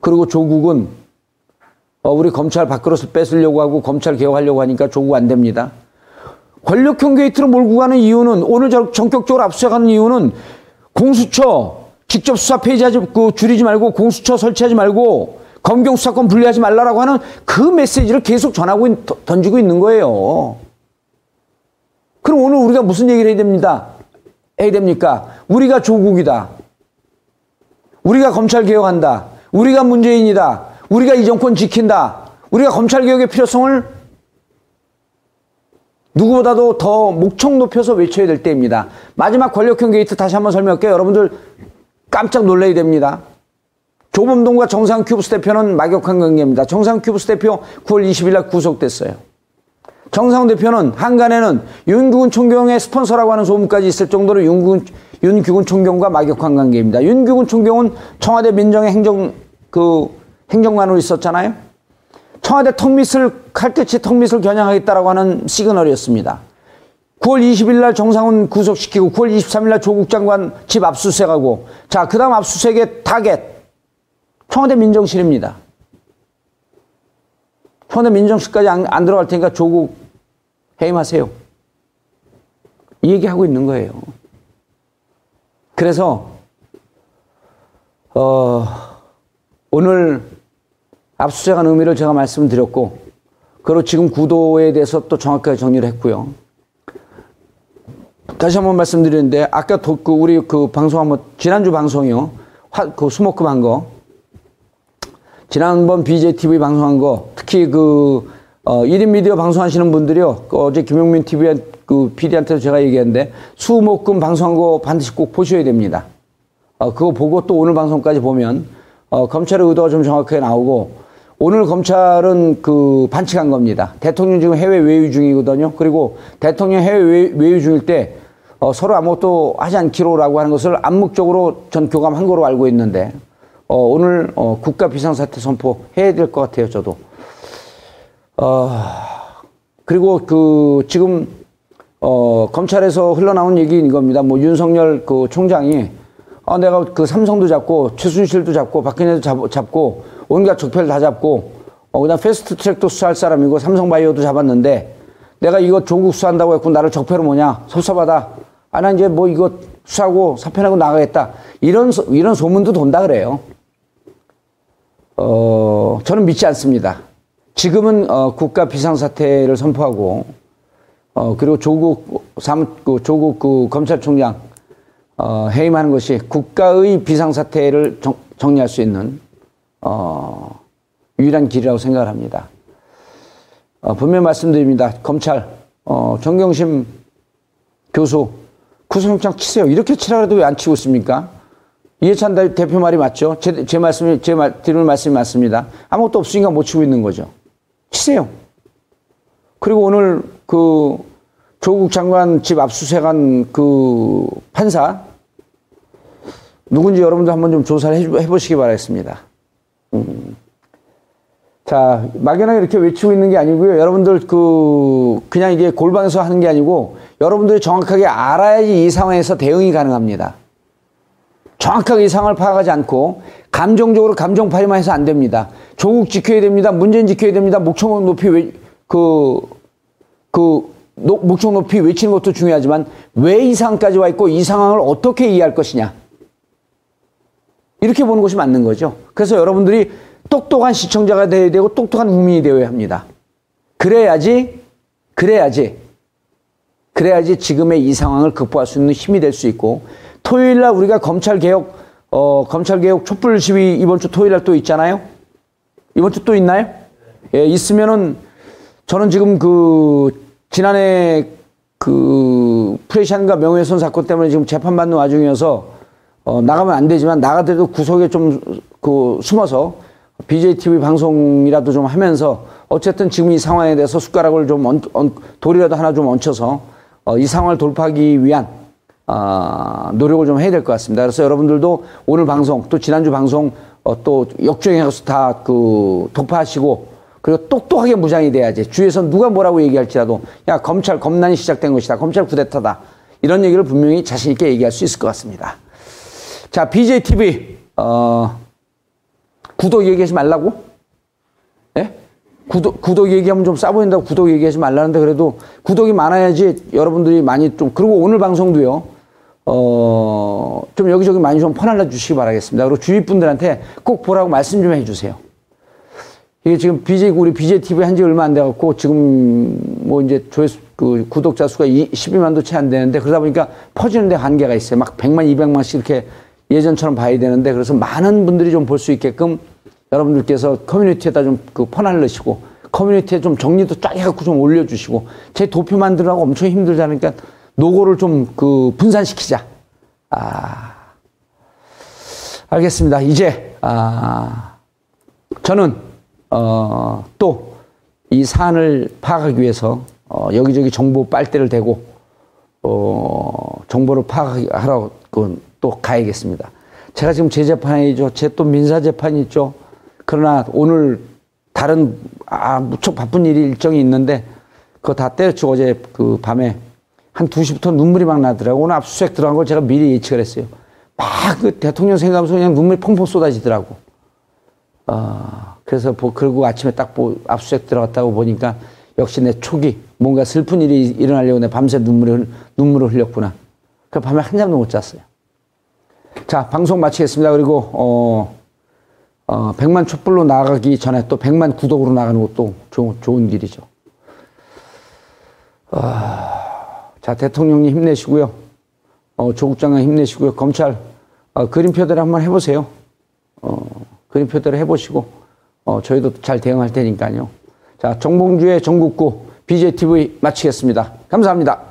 그리고 조국은 어, 우리 검찰 밥그릇을 뺏으려고 하고 검찰 개혁하려고 하니까 조국 안 됩니다. 권력형 게이트로 몰고 가는 이유는 오늘 전격적으로 압수수색하는 이유는 공수처 직접 수사 폐지하지 그 줄이지 말고 공수처 설치하지 말고 검경 수사권 분리하지 말라라고 하는 그 메시지를 계속 전하고 던지고 있는 거예요. 그럼 오늘 우리가 무슨 얘기를 해야 됩니다. 해야 됩니까? 우리가 조국이다. 우리가 검찰 개혁한다. 우리가 문재인이다. 우리가 이 정권 지킨다. 우리가 검찰 개혁의 필요성을 누구보다도 더 목청 높여서 외쳐야 될 때입니다. 마지막 권력형 게이트 다시 한번 설명할게요. 여러분들 깜짝 놀라야 됩니다. 조범동과 정상훈 큐브스 대표는 막역한 관계입니다. 정상훈 큐브스 대표 9월 20일 날 구속됐어요. 정상훈 대표는 항간에는 윤규근 총경의 스폰서라고 하는 소문까지 있을 정도로 윤규근, 윤규근 총경과 막역한 관계입니다. 윤규근 총경은 청와대 민정의 행정, 그, 행정관으로 있었잖아요. 청와대 턱밑을 칼끝이 턱밑을 겨냥하겠다라고 하는 시그널이었습니다. 9월 20일 날 정상훈 구속시키고 9월 23일 날 조국 장관 집 압수수색하고 자, 그 다음 압수수색의 타겟 청와대 민정실입니다. 청와대 민정실까지 안, 안 들어갈 테니까 조국 해임하세요. 이 얘기하고 있는 거예요. 그래서 어, 오늘 압수수색한 의미를 제가 말씀드렸고, 그리고 지금 구도에 대해서 또 정확하게 정리를 했고요. 다시 한번 말씀드리는데, 아까 도, 그 우리 그 방송 한번, 지난주 방송이요. 화, 그 스모크 한 거. 지난번 BJTV 방송한 거, 특히 그, 어, 1인 미디어 방송하시는 분들이요. 그 어제 김용민 TV 그 PD한테도 제가 얘기했는데, 수목금 방송한 거 반드시 꼭 보셔야 됩니다. 어, 그거 보고 또 오늘 방송까지 보면, 어, 검찰의 의도가 좀 정확하게 나오고, 오늘 검찰은 그 반칙한 겁니다. 대통령 지금 해외 외유 중이거든요. 그리고 대통령 해외 외유 중일 때 어, 서로 아무것도 하지 않기로라고 하는 것을 암묵적으로 전 교감한 거로 알고 있는데 어, 오늘 어, 국가 비상사태 선포 해야 될 것 같아요. 저도. 어, 그리고 그 지금 어, 검찰에서 흘러나온 얘기인 겁니다. 뭐 윤석열 그 총장이 아, 내가 그 삼성도 잡고 최순실도 잡고 박근혜도 잡, 잡고 온갖 적폐를 다 잡고 어, 그냥 패스트 트랙도 수사할 사람이고 삼성바이오도 잡았는데 내가 이거 조국 수사한다고 했고 나를 적폐로 뭐냐 섭섭하다. 아, 나 이제 뭐 이거 수사하고 사표내고 나가겠다. 이런, 소, 이런 소문도 돈다 그래요. 어, 저는 믿지 않습니다. 지금은 어, 국가 비상사태를 선포하고 어, 그리고 조국 사무 그 조국 그 검찰총장 어, 해임하는 것이 국가의 비상사태를 정, 정리할 수 있는 어, 유일한 길이라고 생각을 합니다. 어, 분명히 말씀드립니다. 검찰, 어, 정경심 교수, 구속영장 치세요. 이렇게 치라 그래도 왜 안 치고 있습니까? 이해찬 대표 말이 맞죠? 제, 제 말씀이, 제 말, 드리는 말씀이 맞습니다. 아무것도 없으니까 못 치고 있는 거죠. 치세요. 그리고 오늘 그 조국 장관 집 압수수색한 그 판사, 누군지 여러분들 한번 좀 조사를 해, 해보시기 바라겠습니다. 음. 자, 막연하게 이렇게 외치고 있는 게 아니고요. 여러분들 그, 그냥 이게 골방에서 하는 게 아니고 여러분들이 정확하게 알아야지 이 상황에서 대응이 가능합니다. 정확하게 이 상황을 파악하지 않고 감정적으로 감정팔이만 해서 안 됩니다. 조국 지켜야 됩니다. 문재인 지켜야 됩니다. 목청 높이 외, 그, 그, 노, 목청 높이 외치는 것도 중요하지만 왜 이 상황까지 와 있고 이 상황을 어떻게 이해할 것이냐. 이렇게 보는 것이 맞는 거죠. 그래서 여러분들이 똑똑한 시청자가 되어야 되고 똑똑한 국민이 되어야 합니다. 그래야지, 그래야지, 그래야지 지금의 이 상황을 극복할 수 있는 힘이 될 수 있고 토요일 날 우리가 검찰 개혁, 어, 검찰 개혁 촛불 시위 이번 주 토요일 날 또 있잖아요? 이번 주 또 있나요? 예, 있으면은 저는 지금 그 지난해 그 프레시안과 명예훼손 사건 때문에 지금 재판받는 와중이어서 어, 나가면 안 되지만 나가더라도 구석에 좀 그 숨어서 BJTV 방송이라도 좀 하면서 어쨌든 지금 이 상황에 대해서 숟가락을 좀 얹, 얹, 돌이라도 하나 좀 얹혀서 어, 이 상황을 돌파하기 위한 어, 노력을 좀 해야 될 것 같습니다. 그래서 여러분들도 오늘 방송 또 지난주 방송 어, 또 역주행해서 다 그 독파하시고 그리고 똑똑하게 무장이 돼야지 주위에서 누가 뭐라고 얘기할지라도 야 검찰 검난이 시작된 것이다 검찰 쿠데타다 이런 얘기를 분명히 자신 있게 얘기할 수 있을 것 같습니다. 자 BJTV 어, 구독 얘기하지 말라고? 예? 구독, 구독 얘기하면 좀 싸 보인다고 구독 얘기하지 말라는데 그래도 구독이 많아야지 여러분들이 많이 좀, 그리고 오늘 방송도요, 어, 좀 여기저기 많이 좀 퍼날라 주시기 바라겠습니다. 그리고 주위 분들한테 꼭 보라고 말씀 좀 해주세요. 이게 지금 BJ, 우리 BJTV 한 지 얼마 안 돼갖고 지금 뭐 이제 조회수, 그 구독자 수가 12만도 채 안 되는데 그러다 보니까 퍼지는데 한계가 있어요. 막 100만, 200만씩 이렇게 예전처럼 봐야 되는데 그래서 많은 분들이 좀 볼 수 있게끔 여러분들께서 커뮤니티에다 좀 그 퍼날르시고 커뮤니티에 좀 정리도 쫙 해갖고 좀 올려주시고 제 도표 만들라고 엄청 힘들다니까 노고를 좀 그 분산시키자. 아 알겠습니다. 이제 아 저는 어, 또 이 사안을 파악하기 위해서 어, 여기저기 정보 빨대를 대고 어, 정보를 파악하러 그, 또 가야겠습니다. 제가 지금 제 재판이죠. 제 또 민사 재판이 있죠. 그러나 오늘 다른 아 무척 바쁜 일이 일정이 있는데 그거 다 때려치고 어제 그 밤에 한 2시부터 눈물이 막 나더라고. 오늘 압수수색 들어간 걸 제가 미리 예측을 했어요. 막 그 대통령 생각하면서 그냥 눈물이 펑펑 쏟아지더라고. 어, 그래서 보, 그리고 아침에 딱 보, 압수수색 들어갔다고 보니까 역시 내 촉이 뭔가 슬픈 일이 일어나려고 내 밤새 눈물을, 눈물을 흘렸구나. 그 밤에 한 잠도 못 잤어요. 자, 방송 마치겠습니다. 그리고, 어, 어, 100만 촛불로 나가기 전에 또 100만 구독으로 나가는 것도 좋은, 좋은 길이죠. 어, 자, 대통령님 힘내시고요. 어, 조국 장관 힘내시고요. 검찰, 어, 그림표대로 한번 해보세요. 어, 그림표대로 해보시고, 어, 저희도 잘 대응할 테니까요. 자, 정봉주의 전국구 BJTV 마치겠습니다. 감사합니다.